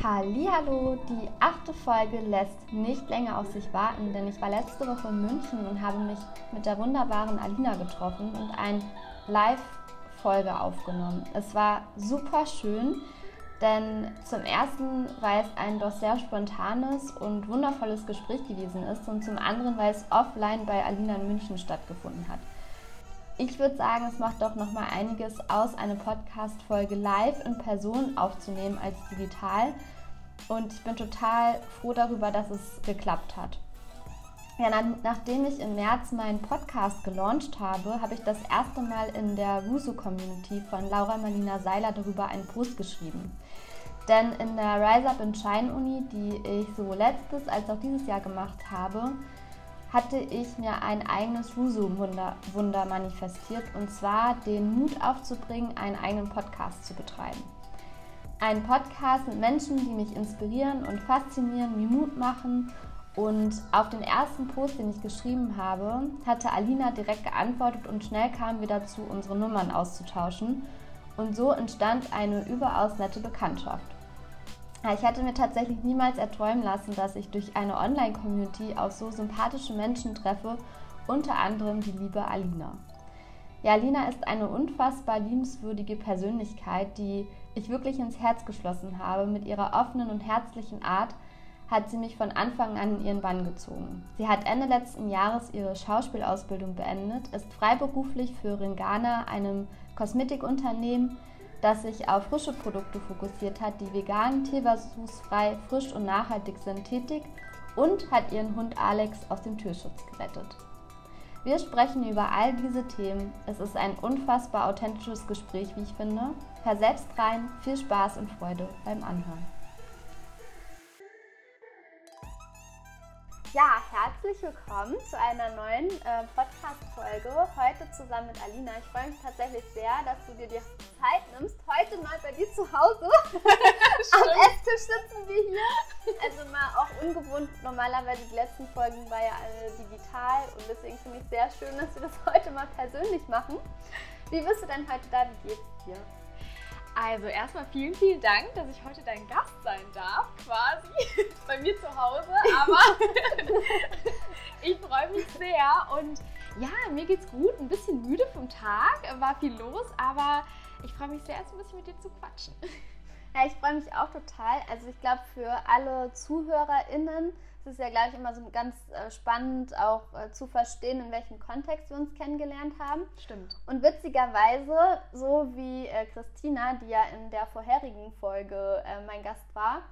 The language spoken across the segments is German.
Hallihallo, die achte Folge lässt nicht länger auf sich warten, denn ich war letzte Woche in München und habe mich mit der wunderbaren Alina getroffen und eine Live-Folge aufgenommen. Es war super schön, denn zum ersten, weil es ein doch sehr spontanes und wundervolles Gespräch gewesen ist und zum anderen, weil es offline bei Alina in München stattgefunden hat. Ich würde sagen, es macht doch noch mal einiges aus, eine Podcast-Folge live in Person aufzunehmen als digital. Und ich bin total froh darüber, dass es geklappt hat. Ja, nachdem ich im März meinen Podcast gelauncht habe, habe ich das erste Mal in der Rusu-Community von Laura Marlina Seiler darüber einen Post geschrieben. Denn in der Rise Up in Shine Uni, die ich sowohl letztes als auch dieses Jahr gemacht habe, hatte ich mir ein eigenes Rusu-Wunder Wunder manifestiert und zwar den Mut aufzubringen, einen eigenen Podcast zu betreiben. Ein Podcast mit Menschen, die mich inspirieren und faszinieren, mir Mut machen. Und auf den ersten Post, den ich geschrieben habe, hatte Alina direkt geantwortet und schnell kamen wir dazu, unsere Nummern auszutauschen. Und so entstand eine überaus nette Bekanntschaft. Ich hatte mir tatsächlich niemals erträumen lassen, dass ich durch eine Online-Community auf so sympathische Menschen treffe, unter anderem die liebe Alina. Ja, Alina ist eine unfassbar liebenswürdige Persönlichkeit, die ich wirklich ins Herz geschlossen habe. Mit ihrer offenen und herzlichen Art hat sie mich von Anfang an in ihren Bann gezogen. Sie hat Ende letzten Jahres ihre Schauspielausbildung beendet, ist freiberuflich für Ringana, einem Kosmetikunternehmen, das sich auf frische Produkte fokussiert hat, die vegan, tierversuchsfrei, frisch und nachhaltig sind, tätig und hat ihren Hund Alex aus dem Türschutz gerettet. Wir sprechen über all diese Themen. Es ist ein unfassbar authentisches Gespräch, wie ich finde. Hör selbst rein, viel Spaß und Freude beim Anhören. Ja, herzlich willkommen zu einer neuen äh, Podcast-Folge. Heute zusammen mit Alina. Ich freue mich tatsächlich sehr, dass du dir die Zeit nimmst. Heute mal bei dir zu Hause. Am Esstisch sitzen wir hier. Also mal auch ungewohnt. Normalerweise die letzten Folgen war ja alle digital und deswegen finde ich es sehr schön, dass wir das heute mal persönlich machen. Wie bist du denn heute da? Wie geht's dir? Also erstmal vielen, vielen Dank, dass ich heute dein Gast sein darf, quasi bei mir zu Hause. Aber ich freue mich sehr und ja, mir geht's gut. Ein bisschen müde vom Tag, war viel los, aber ich freue mich sehr, jetzt ein bisschen mit dir zu quatschen. Ja, ich freue mich auch total. Also ich glaube, für alle ZuhörerInnen ist ja, glaube ich, immer so ganz äh, spannend, auch äh, zu verstehen, in welchem Kontext wir uns kennengelernt haben. Stimmt. Und witzigerweise, so wie äh, Christina, die ja in der vorherigen Folge äh, mein Gast war,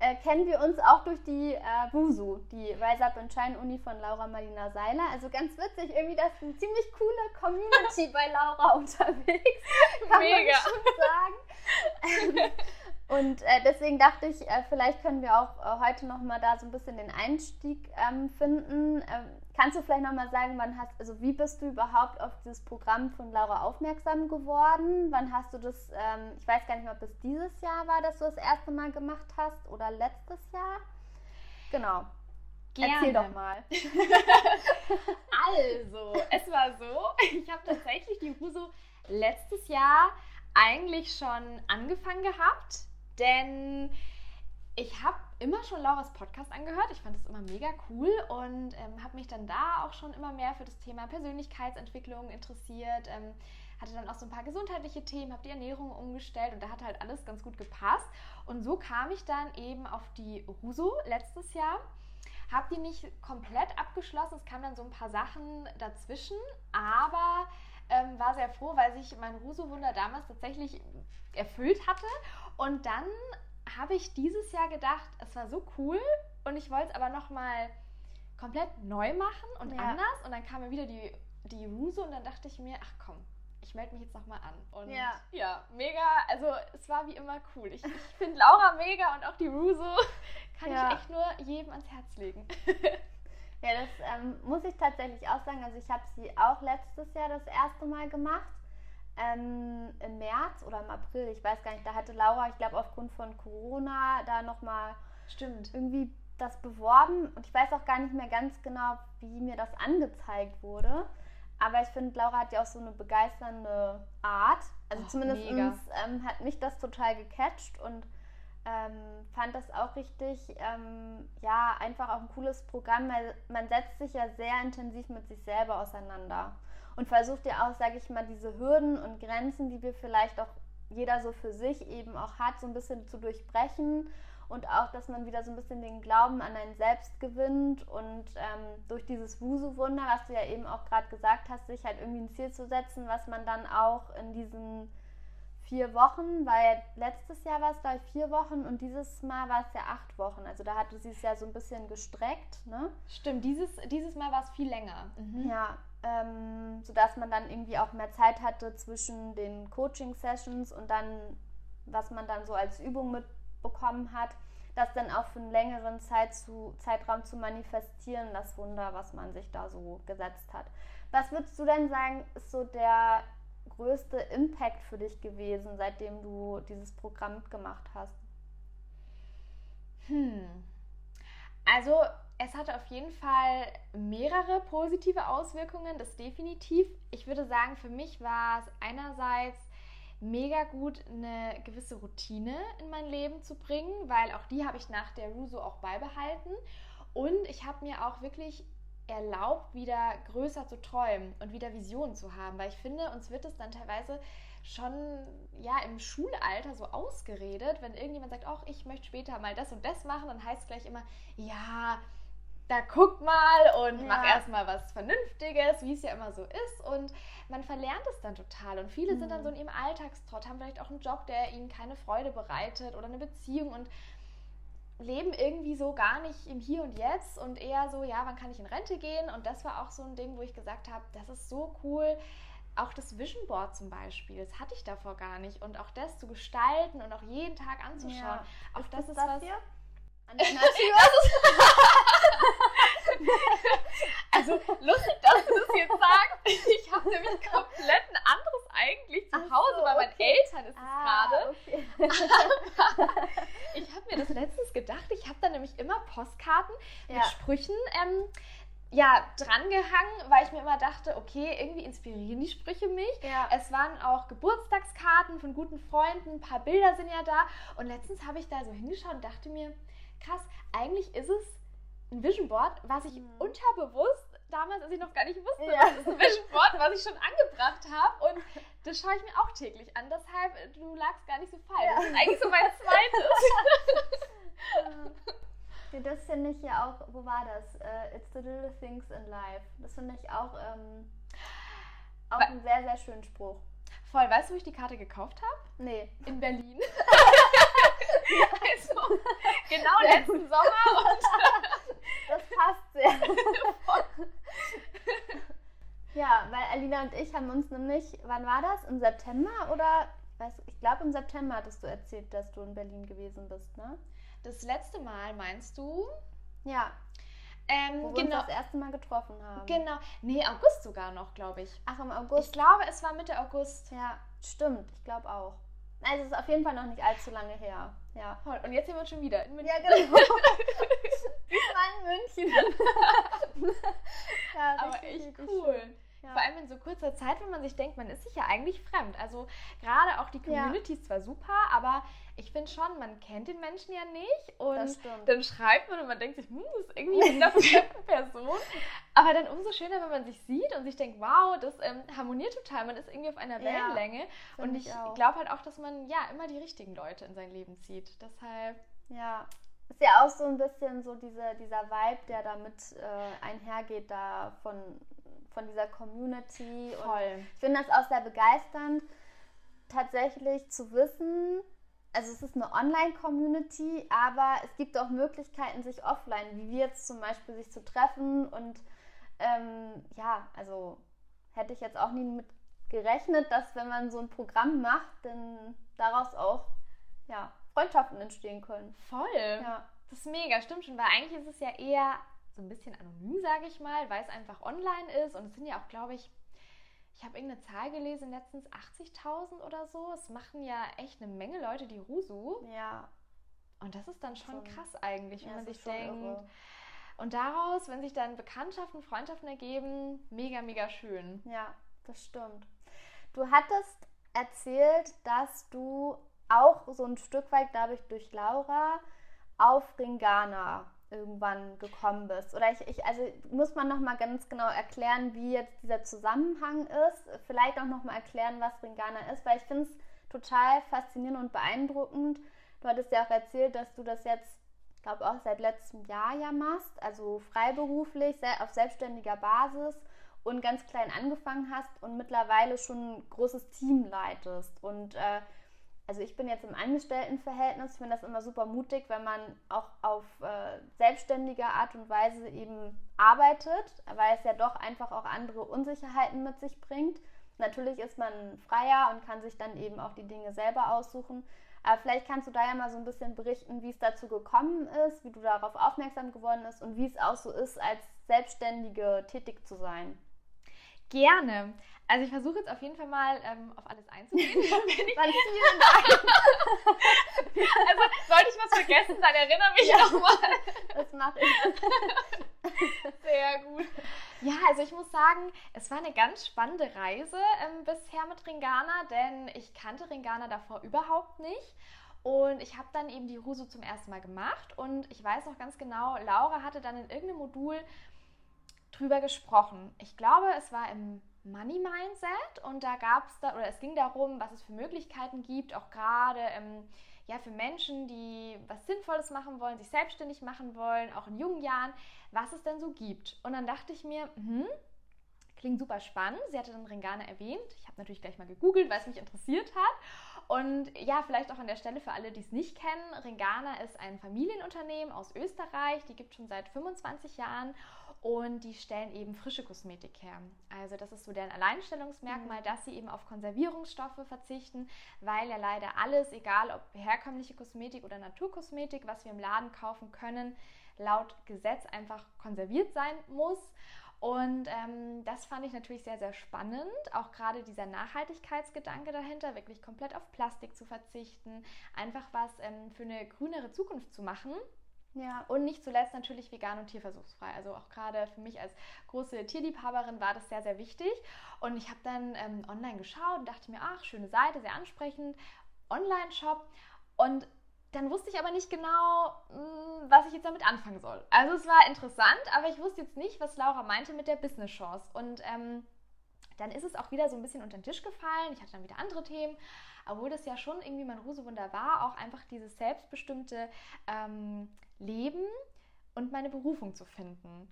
äh, kennen wir uns auch durch die äh, WUSU, die Rise Up and Shine Uni von Laura Marlina Seiler. Also ganz witzig, irgendwie das ist eine ziemlich coole Community bei Laura unterwegs. Kann Mega. man schon sagen. Und äh, deswegen dachte ich, äh, vielleicht können wir auch äh, heute nochmal da so ein bisschen den Einstieg ähm, finden. Ähm, kannst du vielleicht nochmal sagen, wann hast, also wie bist du überhaupt auf dieses Programm von Laura aufmerksam geworden? Wann hast du das, ähm, ich weiß gar nicht mehr, ob es dieses Jahr war, dass du das erste Mal gemacht hast oder letztes Jahr? Genau. Gerne. Erzähl doch mal. also, es war so, ich habe tatsächlich die Ruso letztes Jahr eigentlich schon angefangen gehabt denn ich habe immer schon Lauras Podcast angehört. Ich fand es immer mega cool und ähm, habe mich dann da auch schon immer mehr für das Thema Persönlichkeitsentwicklung interessiert. Ähm, hatte dann auch so ein paar gesundheitliche Themen, habe die Ernährung umgestellt und da hat halt alles ganz gut gepasst. Und so kam ich dann eben auf die Ruso letztes Jahr. Habe die nicht komplett abgeschlossen. Es kamen dann so ein paar Sachen dazwischen, aber ähm, war sehr froh, weil sich mein Ruso-Wunder damals tatsächlich erfüllt hatte und dann habe ich dieses Jahr gedacht, es war so cool und ich wollte es aber nochmal komplett neu machen und ja. anders. Und dann kam mir wieder die, die Ruse und dann dachte ich mir, ach komm, ich melde mich jetzt nochmal an. Und ja. ja, mega, also es war wie immer cool. Ich, ich finde Laura mega und auch die Ruse kann ja. ich echt nur jedem ans Herz legen. ja, das ähm, muss ich tatsächlich auch sagen. Also ich habe sie auch letztes Jahr das erste Mal gemacht ähm, im März oder im April, ich weiß gar nicht, da hatte Laura, ich glaube aufgrund von Corona, da nochmal irgendwie das beworben und ich weiß auch gar nicht mehr ganz genau, wie mir das angezeigt wurde. Aber ich finde, Laura hat ja auch so eine begeisternde Art. Also zumindest ähm, hat mich das total gecatcht und ähm, fand das auch richtig, ähm, ja, einfach auch ein cooles Programm, weil man setzt sich ja sehr intensiv mit sich selber auseinander und versucht ja auch, sage ich mal, diese Hürden und Grenzen, die wir vielleicht auch jeder so für sich eben auch hat, so ein bisschen zu durchbrechen und auch, dass man wieder so ein bisschen den Glauben an ein Selbst gewinnt und ähm, durch dieses Wusu-Wunder, was du ja eben auch gerade gesagt hast, sich halt irgendwie ein Ziel zu setzen, was man dann auch in diesen vier Wochen, weil letztes Jahr war es glaube ich vier Wochen und dieses Mal war es ja acht Wochen. Also da hatte sie es ja so ein bisschen gestreckt, ne? Stimmt, dieses, dieses Mal war es viel länger. Mhm. Ja, ähm, sodass man dann irgendwie auch mehr Zeit hatte zwischen den Coaching-Sessions und dann, was man dann so als Übung mitbekommen hat, das dann auch für einen längeren Zeit zu, Zeitraum zu manifestieren, das Wunder, was man sich da so gesetzt hat. Was würdest du denn sagen, ist so der größte Impact für dich gewesen, seitdem du dieses Programm gemacht hast? Hm. Also es hatte auf jeden Fall mehrere positive Auswirkungen, das definitiv. Ich würde sagen, für mich war es einerseits mega gut, eine gewisse Routine in mein Leben zu bringen, weil auch die habe ich nach der Ruso auch beibehalten. Und ich habe mir auch wirklich erlaubt, wieder größer zu träumen und wieder Visionen zu haben, weil ich finde, uns wird es dann teilweise schon ja im Schulalter so ausgeredet, wenn irgendjemand sagt, ach, ich möchte später mal das und das machen, dann heißt es gleich immer, ja, da guck mal und ja. mach erstmal was Vernünftiges, wie es ja immer so ist. Und man verlernt es dann total. Und viele mhm. sind dann so in ihrem Alltagstrott, haben vielleicht auch einen Job, der ihnen keine Freude bereitet oder eine Beziehung und leben irgendwie so gar nicht im Hier und Jetzt und eher so, ja, wann kann ich in Rente gehen? Und das war auch so ein Ding, wo ich gesagt habe, das ist so cool. Auch das Vision Board zum Beispiel, das hatte ich davor gar nicht. Und auch das zu gestalten und auch jeden Tag anzuschauen, ja. auch ist das, das ist das was. Hier? An der Natur? also lustig, dass du das jetzt sagst. Ich habe nämlich komplett ein anderes eigentlich zu Hause, so, bei meinen okay. Eltern ist es ah, gerade. Okay. ich habe mir das letztens gedacht, ich habe da nämlich immer Postkarten ja. mit Sprüchen ähm, ja, drangehangen, weil ich mir immer dachte, okay, irgendwie inspirieren die Sprüche mich. Ja. Es waren auch Geburtstagskarten von guten Freunden, ein paar Bilder sind ja da. Und letztens habe ich da so hingeschaut und dachte mir, krass, eigentlich ist es ein Vision Board, was ich mhm. unterbewusst damals, als ich noch gar nicht wusste, ja. das ist ein Vision Board, was ich schon angebracht habe. Und das schaue ich mir auch täglich an. Deshalb, du lagst gar nicht so falsch. Ja. Das ist eigentlich so mein zweites. ja, das finde ich ja auch, wo war das? Uh, It's the little things in life. Das finde ich auch, ähm, auch einen sehr, sehr schönen Spruch. Voll, weißt du, wo ich die Karte gekauft habe? Nee. In Berlin. also, genau sehr letzten gut. Sommer. Und das passt sehr. ja, weil Alina und ich haben uns nämlich, wann war das? Im September oder? Weiß, ich glaube, im September hattest du erzählt, dass du in Berlin gewesen bist, ne? Das letzte Mal meinst du? Ja. Ähm, Wo wir genau. uns das erste Mal getroffen haben. Genau. Nee, August sogar noch, glaube ich. Ach, im August? Ich glaube, es war Mitte August. Ja, stimmt. Ich glaube auch. Also es ist auf jeden Fall noch nicht allzu lange her. Ja. Toll. Und jetzt sind wir schon wieder in München. Ja, genau. Diesmal in München. ja, Aber echt cool. Schön. Ja. Vor allem in so kurzer Zeit, wenn man sich denkt, man ist sich ja eigentlich fremd. Also gerade auch die Community ist zwar super, aber ich finde schon, man kennt den Menschen ja nicht und dann schreibt man und man denkt sich, hm, das ist irgendwie eine fremde Person. Aber dann umso schöner, wenn man sich sieht und sich denkt, wow, das ähm, harmoniert total, man ist irgendwie auf einer Wellenlänge. Ja, und ich, ich glaube halt auch, dass man ja immer die richtigen Leute in sein Leben zieht. Deshalb. Ja, ist ja auch so ein bisschen so diese, dieser Vibe, der damit äh, einhergeht, da von von dieser Community. Voll. Und ich finde das auch sehr begeisternd, tatsächlich zu wissen, also es ist eine Online-Community, aber es gibt auch Möglichkeiten, sich offline, wie wir jetzt zum Beispiel, sich zu treffen. Und ähm, ja, also hätte ich jetzt auch nie mit gerechnet, dass wenn man so ein Programm macht, dann daraus auch ja, Freundschaften entstehen können. Voll. Ja. Das ist mega, stimmt schon, weil eigentlich ist es ja eher so ein bisschen anonym, sage ich mal, weil es einfach online ist. Und es sind ja auch, glaube ich, ich habe irgendeine Zahl gelesen, letztens 80.000 oder so. Es machen ja echt eine Menge Leute die Rusu. Ja. Und das ist dann schon, schon. krass eigentlich, wenn ja, man sich denkt. Irre. Und daraus, wenn sich dann Bekanntschaften, Freundschaften ergeben, mega, mega schön. Ja, das stimmt. Du hattest erzählt, dass du auch so ein Stück weit, glaube ich, durch Laura auf Ringana irgendwann gekommen bist. Oder ich, ich also muss man noch mal ganz genau erklären, wie jetzt dieser Zusammenhang ist. Vielleicht auch noch mal erklären, was Ringana ist, weil ich finde es total faszinierend und beeindruckend. Du hattest ja auch erzählt, dass du das jetzt, glaube auch seit letztem Jahr ja machst, also freiberuflich, auf selbstständiger Basis und ganz klein angefangen hast und mittlerweile schon ein großes Team leitest. Und äh, also ich bin jetzt im Angestelltenverhältnis, ich finde das immer super mutig, wenn man auch auf äh, selbstständige Art und Weise eben arbeitet, weil es ja doch einfach auch andere Unsicherheiten mit sich bringt. Natürlich ist man freier und kann sich dann eben auch die Dinge selber aussuchen. Aber vielleicht kannst du da ja mal so ein bisschen berichten, wie es dazu gekommen ist, wie du darauf aufmerksam geworden bist und wie es auch so ist, als Selbstständige tätig zu sein. Gerne. Also ich versuche jetzt auf jeden Fall mal ähm, auf alles einzugehen. Vielen Dank. also sollte ich was vergessen, dann erinnere mich Ja. nochmal. Das mache ich. Sehr gut. Ja, also ich muss sagen, es war eine ganz spannende Reise ähm, bisher mit Ringana, denn ich kannte Ringana davor überhaupt nicht. Und ich habe dann eben die Ruso zum ersten Mal gemacht und ich weiß noch ganz genau, Laura hatte dann in irgendeinem Modul drüber gesprochen. Ich glaube, es war im Money Mindset und da gab es da, oder es ging darum, was es für Möglichkeiten gibt, auch gerade ähm, ja, für Menschen, die was Sinnvolles machen wollen, sich selbstständig machen wollen, auch in jungen Jahren, was es denn so gibt. Und dann dachte ich mir, hm, klingt super spannend. Sie hatte dann Ringana erwähnt. Ich habe natürlich gleich mal gegoogelt, weil es mich interessiert hat. Und ja, vielleicht auch an der Stelle für alle, die es nicht kennen, Ringana ist ein Familienunternehmen aus Österreich, die gibt schon seit 25 Jahren und die stellen eben frische Kosmetik her. Also das ist so deren Alleinstellungsmerkmal, dass sie eben auf Konservierungsstoffe verzichten, weil ja leider alles, egal ob herkömmliche Kosmetik oder Naturkosmetik, was wir im Laden kaufen können, laut Gesetz einfach konserviert sein muss. Und ähm, das fand ich natürlich sehr, sehr spannend. Auch gerade dieser Nachhaltigkeitsgedanke dahinter, wirklich komplett auf Plastik zu verzichten, einfach was ähm, für eine grünere Zukunft zu machen. Ja. Und nicht zuletzt natürlich vegan und tierversuchsfrei. Also auch gerade für mich als große Tierliebhaberin war das sehr, sehr wichtig. Und ich habe dann ähm, online geschaut und dachte mir, ach, schöne Seite, sehr ansprechend, Online-Shop. Und dann wusste ich aber nicht genau, mh, was ich jetzt damit anfangen soll. Also es war interessant, aber ich wusste jetzt nicht, was Laura meinte mit der Business Chance. Und ähm, dann ist es auch wieder so ein bisschen unter den Tisch gefallen. Ich hatte dann wieder andere Themen, obwohl das ja schon irgendwie mein Rusewunder war, auch einfach dieses selbstbestimmte ähm, Leben und meine Berufung zu finden.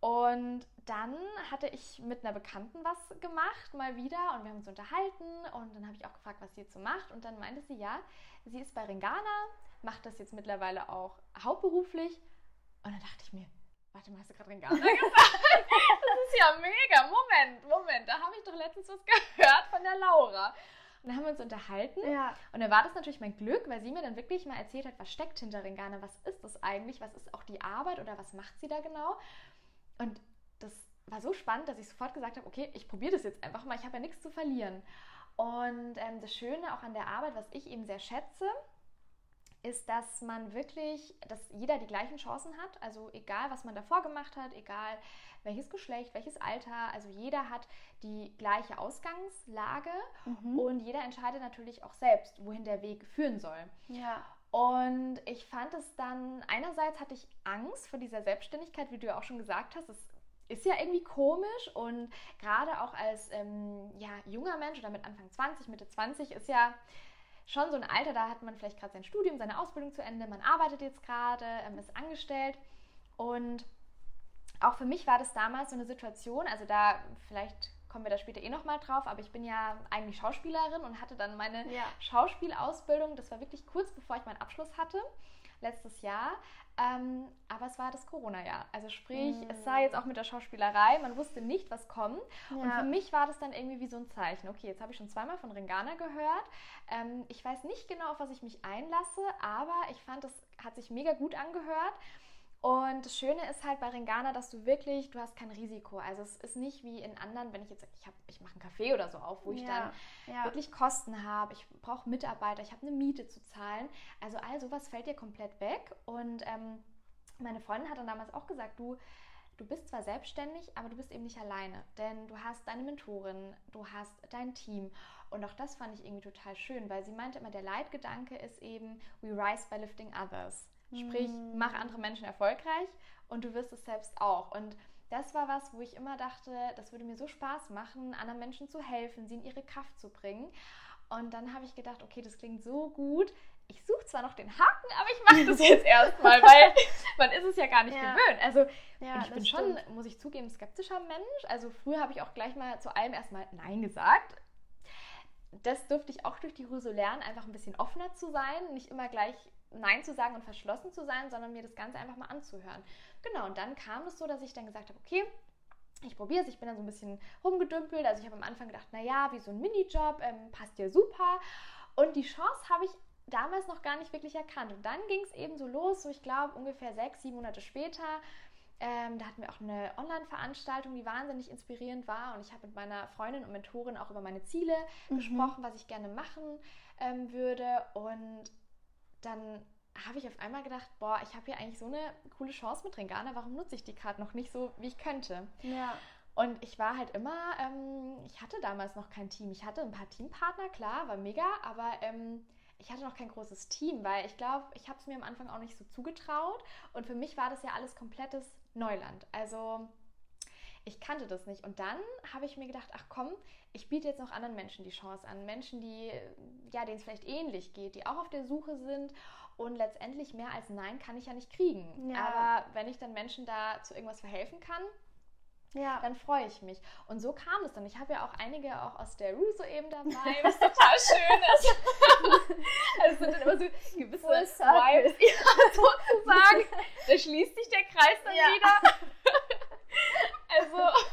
Und dann hatte ich mit einer Bekannten was gemacht, mal wieder, und wir haben uns unterhalten. Und dann habe ich auch gefragt, was sie jetzt so macht. Und dann meinte sie, ja, sie ist bei Ringana, macht das jetzt mittlerweile auch hauptberuflich. Und dann dachte ich mir, warte mal, hast du gerade Ringana gesagt? Ist ja mega. Moment, Moment, da habe ich doch letztens was gehört von der Laura. Und dann haben wir uns unterhalten. Ja. Und dann war das natürlich mein Glück, weil sie mir dann wirklich mal erzählt hat, was steckt hinter Ringana, was ist das eigentlich, was ist auch die Arbeit oder was macht sie da genau. Und das war so spannend, dass ich sofort gesagt habe, okay, ich probiere das jetzt einfach mal, ich habe ja nichts zu verlieren. Und ähm, das Schöne auch an der Arbeit, was ich eben sehr schätze, ist, dass man wirklich, dass jeder die gleichen Chancen hat. Also egal, was man davor gemacht hat, egal welches Geschlecht, welches Alter, also jeder hat die gleiche Ausgangslage Mhm. und jeder entscheidet natürlich auch selbst, wohin der Weg führen soll. Ja. Und ich fand es dann, einerseits hatte ich Angst vor dieser Selbstständigkeit, wie du ja auch schon gesagt hast. Es ist ja irgendwie komisch und gerade auch als ähm, ja, junger Mensch oder mit Anfang 20, Mitte 20 ist ja schon so ein Alter, da hat man vielleicht gerade sein Studium, seine Ausbildung zu Ende, man arbeitet jetzt gerade, ähm, ist angestellt. Und auch für mich war das damals so eine Situation, also da vielleicht kommen wir da später eh nochmal drauf, aber ich bin ja eigentlich Schauspielerin und hatte dann meine Ja. Schauspielausbildung, das war wirklich kurz bevor ich meinen Abschluss hatte, letztes Jahr, ähm, aber es war das Corona-Jahr, also sprich, Mm. es war jetzt auch mit der Schauspielerei, man wusste nicht, was kommt. Und Ja. für mich war das dann irgendwie wie so ein Zeichen, okay, jetzt habe ich schon zweimal von Ringana gehört, ähm, ich weiß nicht genau, auf was ich mich einlasse, aber ich fand, das hat sich mega gut angehört und das Schöne ist halt bei Ringana, dass du wirklich, du hast kein Risiko. Also es ist nicht wie in anderen, wenn ich jetzt, ich ich mache einen Café oder so auf, wo ich dann ja. wirklich Kosten habe, ich brauche Mitarbeiter, ich habe eine Miete zu zahlen. Also all sowas fällt dir komplett weg. Und ähm, meine Freundin hat dann damals auch gesagt, du, du bist zwar selbstständig, aber du bist eben nicht alleine, denn du hast deine Mentorin, du hast dein Team und auch das fand ich irgendwie total schön, weil sie meinte immer, der Leitgedanke ist eben, we rise by lifting others. Sprich, mm. mach andere Menschen erfolgreich und du wirst es selbst auch. Und das war was, wo ich immer dachte, das würde mir so Spaß machen, anderen Menschen zu helfen, sie in ihre Kraft zu bringen. Und dann habe ich gedacht, okay, das klingt so gut. Ich suche zwar noch den Haken, aber ich mache das jetzt erstmal, weil man ist es ja gar nicht ja. gewöhnt. Also ja, ich bin schon, muss ich zugeben, skeptischer Mensch. Also früher habe ich auch gleich mal zu allem erstmal Nein gesagt. Das durfte ich auch durch die Ruse lernen, einfach ein bisschen offener zu sein, nicht immer gleich Nein zu sagen und verschlossen zu sein, sondern mir das Ganze einfach mal anzuhören. Genau, und dann kam es so, dass ich dann gesagt habe, okay, ich probiere es, ich bin dann so ein bisschen rumgedümpelt. Also ich habe am Anfang gedacht, naja, wie so ein Minijob, ähm, passt ja super. Und die Chance habe ich damals noch gar nicht wirklich erkannt. Und dann ging es eben so los, so ich glaube ungefähr sechs, sieben Monate später. Ähm, da hatten wir auch eine Online-Veranstaltung, die wahnsinnig inspirierend war. Und ich habe mit meiner Freundin und Mentorin auch über meine Ziele mhm. gesprochen, was ich gerne machen ähm, würde. Und dann habe ich auf einmal gedacht, boah, ich habe hier eigentlich so eine coole Chance mit Ringana, warum nutze ich die gerade noch nicht so, wie ich könnte? Ja. Und ich war halt immer, ähm, ich hatte damals noch kein Team. Ich hatte ein paar Teampartner, klar, war mega, aber ähm, ich hatte noch kein großes Team, weil ich glaube, ich habe es mir am Anfang auch nicht so zugetraut. Und für mich war das ja alles komplettes Neuland. Also ich kannte das nicht. Und dann habe ich mir gedacht, ach komm, ich biete jetzt noch anderen Menschen die Chance an. Menschen, die, ja, denen es vielleicht ähnlich geht, die auch auf der Suche sind und letztendlich mehr als Nein kann ich ja nicht kriegen. Ja. Aber wenn ich dann Menschen da zu irgendwas verhelfen kann, ja. dann freue ich mich. Und so kam es dann. Ich habe ja auch einige auch aus der Ruso eben dabei, was total schön ist. also sind dann immer so gewisse Vibes, ja, sozusagen. Da schließt sich der Kreis dann ja. wieder. also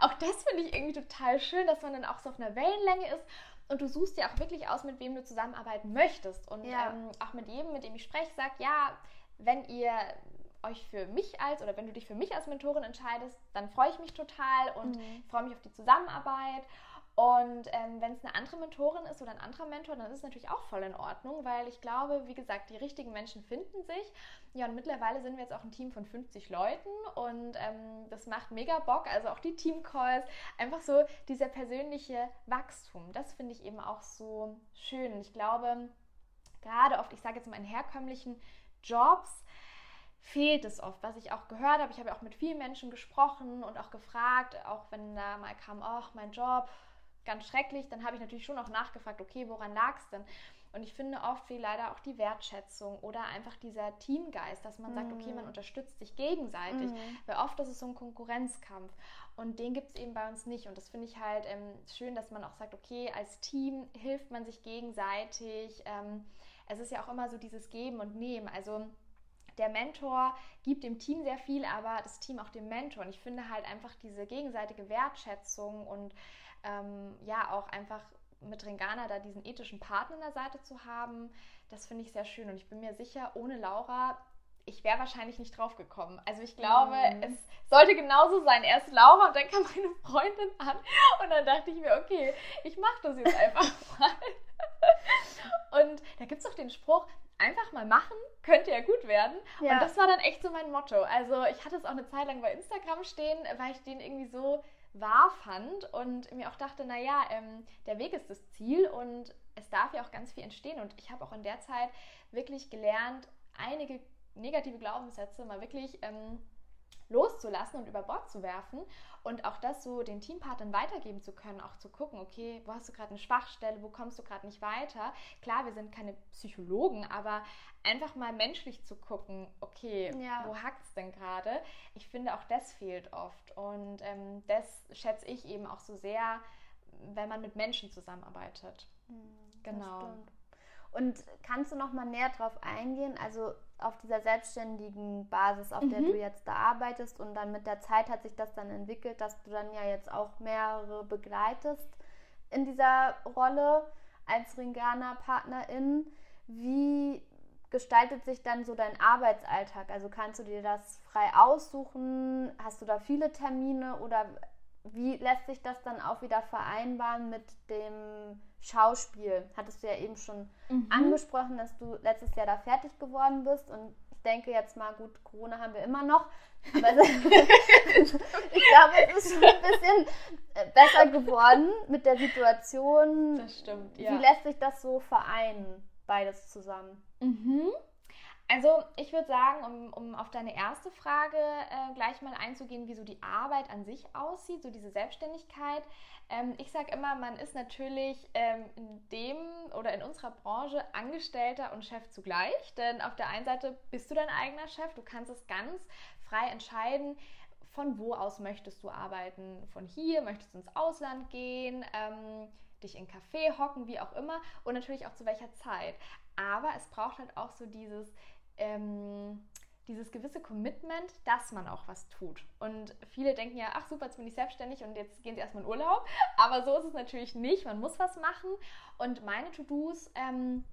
auch das finde ich irgendwie total schön, dass man dann auch so auf einer Wellenlänge ist und du suchst ja auch wirklich aus, mit wem du zusammenarbeiten möchtest. Und ja. ähm, auch mit jedem, mit dem ich spreche, sagt, ja, wenn ihr euch für mich als oder wenn du dich für mich als Mentorin entscheidest, dann freue ich mich total und mhm. freue mich auf die Zusammenarbeit. Und ähm, wenn es eine andere Mentorin ist oder ein anderer Mentor, dann ist es natürlich auch voll in Ordnung, weil ich glaube, wie gesagt, die richtigen Menschen finden sich. Ja, und mittlerweile sind wir jetzt auch ein Team von 50 Leuten und ähm, das macht mega Bock. Also auch die Teamcalls, einfach so dieser persönliche Wachstum, das finde ich eben auch so schön. Ich glaube, gerade oft, ich sage jetzt mal in herkömmlichen Jobs, fehlt es oft, was ich auch gehört habe. Ich habe ja auch mit vielen Menschen gesprochen und auch gefragt, auch wenn da mal kam, oh, mein Job, ganz schrecklich. Dann habe ich natürlich schon auch nachgefragt, okay, woran lag es denn? Und ich finde oft wie leider auch die Wertschätzung oder einfach dieser Teamgeist, dass man mhm. sagt, okay, man mhm. unterstützt sich gegenseitig. Mhm. Weil oft ist es so ein Konkurrenzkampf. Und den gibt es eben bei uns nicht. Und das finde ich halt ähm, schön, dass man auch sagt, okay, als Team hilft man sich gegenseitig. Ähm, es ist ja auch immer so dieses Geben und Nehmen. Also der Mentor gibt dem Team sehr viel, aber das Team auch dem Mentor. Und ich finde halt einfach diese gegenseitige Wertschätzung und ähm, ja auch einfach mit Ringana da diesen ethischen Partner an der Seite zu haben, das finde ich sehr schön. Und ich bin mir sicher, ohne Laura, ich wäre wahrscheinlich nicht drauf gekommen. Also ich glaube, mhm. es sollte genauso sein. Erst Laura und dann kam meine Freundin an. Und dann dachte ich mir, okay, ich mache das jetzt einfach mal. Und da gibt es auch den Spruch, einfach mal machen, könnte ja gut werden. Ja. Und das war dann echt so mein Motto. Also ich hatte es auch eine Zeit lang bei Instagram stehen, weil ich den irgendwie so wahr fand und mir auch dachte, naja, ähm, der Weg ist das Ziel und es darf ja auch ganz viel entstehen. Und ich habe auch in der Zeit wirklich gelernt, einige negative Glaubenssätze mal wirklich ähm, loszulassen und über Bord zu werfen und auch das so den Teampartnern weitergeben zu können, auch zu gucken, okay, wo hast du gerade eine Schwachstelle, wo kommst du gerade nicht weiter. Klar, wir sind keine Psychologen, aber einfach mal menschlich zu gucken, okay, ja. wo hackt es denn gerade? Ich finde, auch das fehlt oft und ähm, das schätze ich eben auch so sehr, wenn man mit Menschen zusammenarbeitet. Hm, genau. Und kannst du noch mal näher drauf eingehen? Also auf dieser selbstständigen Basis, auf mhm. der du jetzt da arbeitest und dann mit der Zeit hat sich das dann entwickelt, dass du dann ja jetzt auch mehrere begleitest in dieser Rolle als Ringana-Partnerin. Wie gestaltet sich dann so dein Arbeitsalltag? Also kannst du dir das frei aussuchen? Hast du da viele Termine oder wie lässt sich das dann auch wieder vereinbaren mit dem Schauspiel? Hattest du ja eben schon mhm. angesprochen, dass du letztes Jahr da fertig geworden bist und ich denke jetzt mal, gut, Corona haben wir immer noch. Aber ich glaube, es ist schon ein bisschen äh, besser geworden mit der Situation. Das stimmt, ja. Wie lässt sich das so vereinen, beides zusammen? Mhm. Also ich würde sagen, um, um auf deine erste Frage äh, gleich mal einzugehen, wie so die Arbeit an sich aussieht, so diese Selbstständigkeit. Ähm, ich sage immer, man ist natürlich ähm, in dem oder in unserer Branche Angestellter und Chef zugleich. Denn auf der einen Seite bist du dein eigener Chef, du kannst es ganz frei entscheiden, von wo aus möchtest du arbeiten. Von hier möchtest du ins Ausland gehen. Ähm, dich in Café hocken, wie auch immer und natürlich auch zu welcher Zeit. Aber es braucht halt auch so dieses, ähm, dieses gewisse Commitment, dass man auch was tut. Und viele denken ja, ach super, jetzt bin ich selbstständig und jetzt gehen sie erstmal in Urlaub. Aber so ist es natürlich nicht. Man muss was machen. Und meine To-Dos, ähm,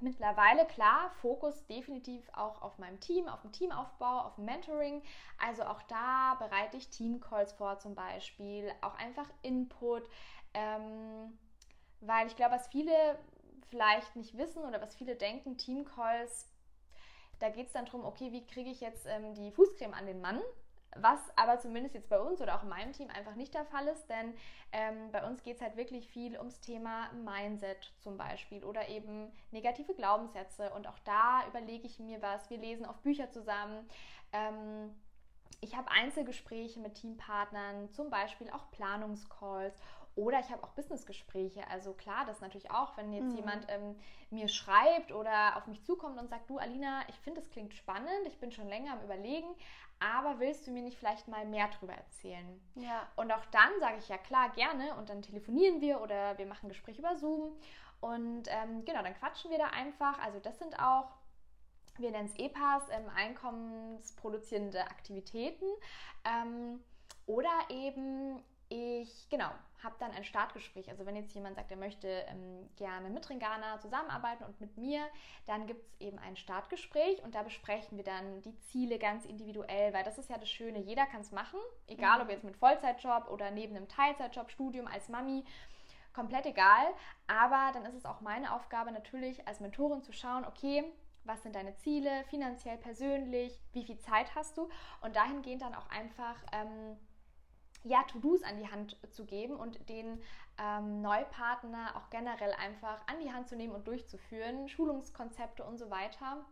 mittlerweile klar, Fokus definitiv auch auf meinem Team, auf dem Teamaufbau, auf dem Mentoring. Also auch da bereite ich Teamcalls vor zum Beispiel, auch einfach Input. Ähm, weil ich glaube, was viele vielleicht nicht wissen oder was viele denken, Teamcalls da geht es dann darum, okay, wie kriege ich jetzt ähm, die Fußcreme an den Mann? Was aber zumindest jetzt bei uns oder auch in meinem Team einfach nicht der Fall ist, denn ähm, bei uns geht es halt wirklich viel ums Thema Mindset zum Beispiel oder eben negative Glaubenssätze. Und auch da überlege ich mir was. Wir lesen auf Bücher zusammen. Ähm, ich habe Einzelgespräche mit Teampartnern, zum Beispiel auch Planungscalls oder ich habe auch Businessgespräche. Also klar, das natürlich auch, wenn jetzt mhm. jemand ähm, mir schreibt oder auf mich zukommt und sagt, du Alina, ich finde, das klingt spannend, ich bin schon länger am Überlegen, aber willst du mir nicht vielleicht mal mehr darüber erzählen? Ja. Und auch dann sage ich ja klar, gerne und dann telefonieren wir oder wir machen ein Gespräch über Zoom und ähm, genau, dann quatschen wir da einfach. Also das sind auch wir nennen es EPAs, ähm, einkommensproduzierende Aktivitäten. Ähm, oder eben ich, genau, habe dann ein Startgespräch. Also wenn jetzt jemand sagt, er möchte ähm, gerne mit Ringana zusammenarbeiten und mit mir, dann gibt es eben ein Startgespräch und da besprechen wir dann die Ziele ganz individuell, weil das ist ja das Schöne, jeder kann es machen, egal mhm. ob jetzt mit Vollzeitjob oder neben einem Teilzeitjob, Studium als Mami, komplett egal. Aber dann ist es auch meine Aufgabe natürlich als Mentorin zu schauen, okay, was sind deine Ziele, finanziell, persönlich, wie viel Zeit hast du und dahingehend dann auch einfach... Ähm, ja, To-Dos an die Hand zu geben und den ähm, Neupartner auch generell einfach an die Hand zu nehmen und durchzuführen, Schulungskonzepte und so weiter.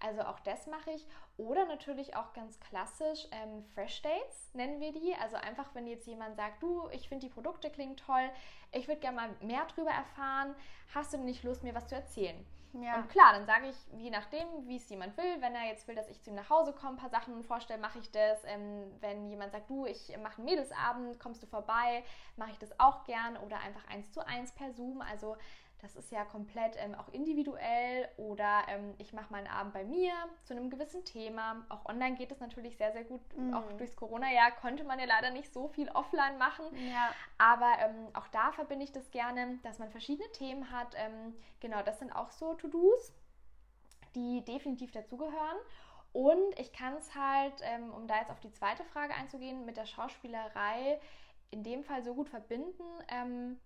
Also auch das mache ich. Oder natürlich auch ganz klassisch ähm, Fresh Dates nennen wir die. Also einfach, wenn jetzt jemand sagt, du, ich finde die Produkte klingen toll, ich würde gerne mal mehr darüber erfahren, hast du nicht Lust, mir was zu erzählen? Ja. Und klar, dann sage ich, je nachdem, wie es jemand will, wenn er jetzt will, dass ich zu ihm nach Hause komme, ein paar Sachen vorstelle, mache ich das. Ähm, wenn jemand sagt, du, ich mache einen Mädelsabend, kommst du vorbei, mache ich das auch gern oder einfach eins zu eins per Zoom. Also das ist ja komplett ähm, auch individuell oder ähm, ich mache mal einen Abend bei mir zu einem gewissen Thema. Auch online geht es natürlich sehr, sehr gut. Mhm. Auch durchs Corona-Jahr konnte man ja leider nicht so viel offline machen. Ja. Aber ähm, auch da verbinde ich das gerne, dass man verschiedene Themen hat. Ähm, genau, das sind auch so To-Dos, die definitiv dazugehören. Und ich kann es halt, ähm, um da jetzt auf die zweite Frage einzugehen, mit der Schauspielerei in dem Fall so gut verbinden ähm,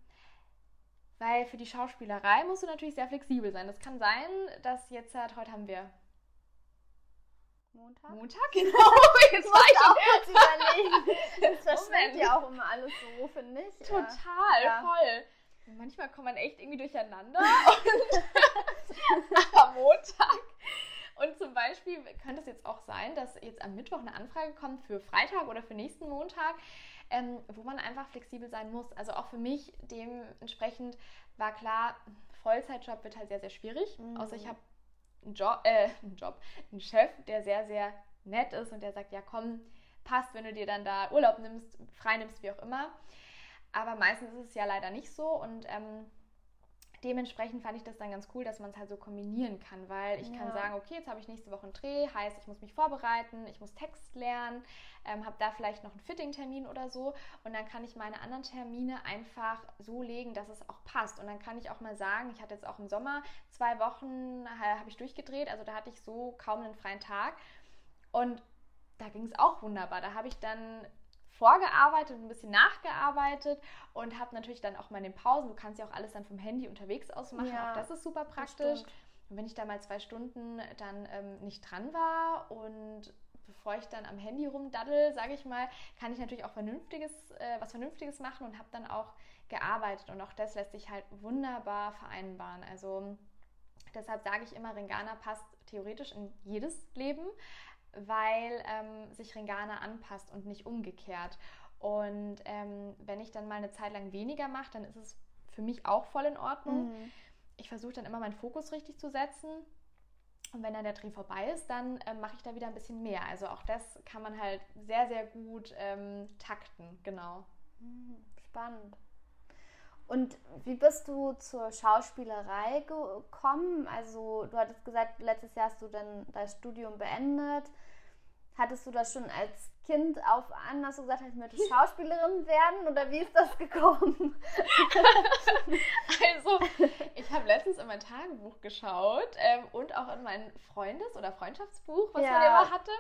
weil für die Schauspielerei musst du natürlich sehr flexibel sein. Das kann sein, dass jetzt halt, heute haben wir Montag? Montag, genau. Jetzt war ich auch kurz überlegen. Das verschwindet ja auch immer alles so, finde ich. Total, ja. voll. Manchmal kommt man echt irgendwie durcheinander. Aber Montag. Und zum Beispiel könnte es jetzt auch sein, dass jetzt am Mittwoch eine Anfrage kommt für Freitag oder für nächsten Montag ähm, wo man einfach flexibel sein muss. Also auch für mich dementsprechend war klar, Vollzeitjob wird halt sehr, sehr schwierig. Mhm. Außer ich habe einen Job, äh, einen Job, einen Chef, der sehr, sehr nett ist und der sagt, ja komm, passt, wenn du dir dann da Urlaub nimmst, frei nimmst, wie auch immer. Aber meistens ist es ja leider nicht so und ähm, dementsprechend fand ich das dann ganz cool, dass man es halt so kombinieren kann, weil ich ja. kann sagen, okay, jetzt habe ich nächste Woche einen Dreh, heißt, ich muss mich vorbereiten, ich muss Text lernen, ähm, habe da vielleicht noch einen Fitting-Termin oder so und dann kann ich meine anderen Termine einfach so legen, dass es auch passt und dann kann ich auch mal sagen, ich hatte jetzt auch im Sommer zwei Wochen, äh, habe ich durchgedreht, also da hatte ich so kaum einen freien Tag und da ging es auch wunderbar. Da habe ich dann vorgearbeitet, ein bisschen nachgearbeitet und habe natürlich dann auch mal in den Pausen, du kannst ja auch alles dann vom Handy unterwegs aus machen, ja, auch das ist super praktisch. Und wenn ich da mal zwei Stunden dann ähm, nicht dran war und bevor ich dann am Handy rumdaddel, sage ich mal, kann ich natürlich auch Vernünftiges, äh, was Vernünftiges machen und habe dann auch gearbeitet. Und auch das lässt sich halt wunderbar vereinbaren. Also deshalb sage ich immer, Ringana passt theoretisch in jedes Leben, weil ähm, sich Ringana anpasst und nicht umgekehrt. Und ähm, wenn ich dann mal eine Zeit lang weniger mache, dann ist es für mich auch voll in Ordnung. Mhm. Ich versuche dann immer meinen Fokus richtig zu setzen. Und wenn dann der Dreh vorbei ist, dann ähm, mache ich da wieder ein bisschen mehr. Also auch das kann man halt sehr, sehr gut ähm, takten, genau. Mhm, spannend. Und wie bist du zur Schauspielerei gekommen? Also du hattest gesagt, letztes Jahr hast du dann das Studium beendet. Hattest du das schon als Kind auf an, hast du gesagt, ich möchte Schauspielerin werden oder wie ist das gekommen? also, ich habe letztens in mein Tagebuch geschaut ähm, und auch in mein Freundes- oder Freundschaftsbuch, was ja. man immer hatte.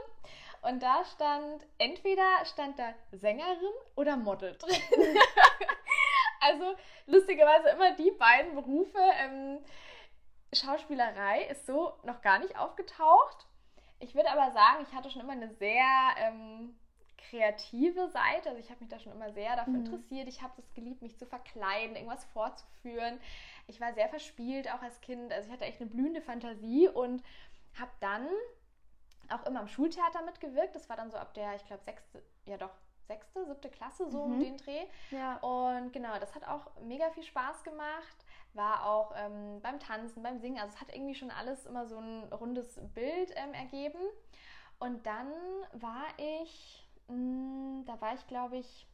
Und da stand, entweder stand da Sängerin oder Model drin. also lustigerweise immer die beiden Berufe. Ähm, Schauspielerei ist so noch gar nicht aufgetaucht. Ich würde aber sagen, ich hatte schon immer eine sehr ähm, kreative Seite. Also ich habe mich da schon immer sehr dafür mhm. interessiert. Ich habe es geliebt, mich zu verkleiden, irgendwas vorzuführen. Ich war sehr verspielt, auch als Kind. Also ich hatte echt eine blühende Fantasie und habe dann auch immer am Schultheater mitgewirkt. Das war dann so ab der, ich glaube, sechste, ja doch, sechste, siebte Klasse, so mhm. um den Dreh. Ja. Und genau, das hat auch mega viel Spaß gemacht. War auch ähm, beim Tanzen, beim Singen. Also es hat irgendwie schon alles immer so ein rundes Bild ähm, ergeben. Und dann war ich, mh, mm, da war ich glaube ich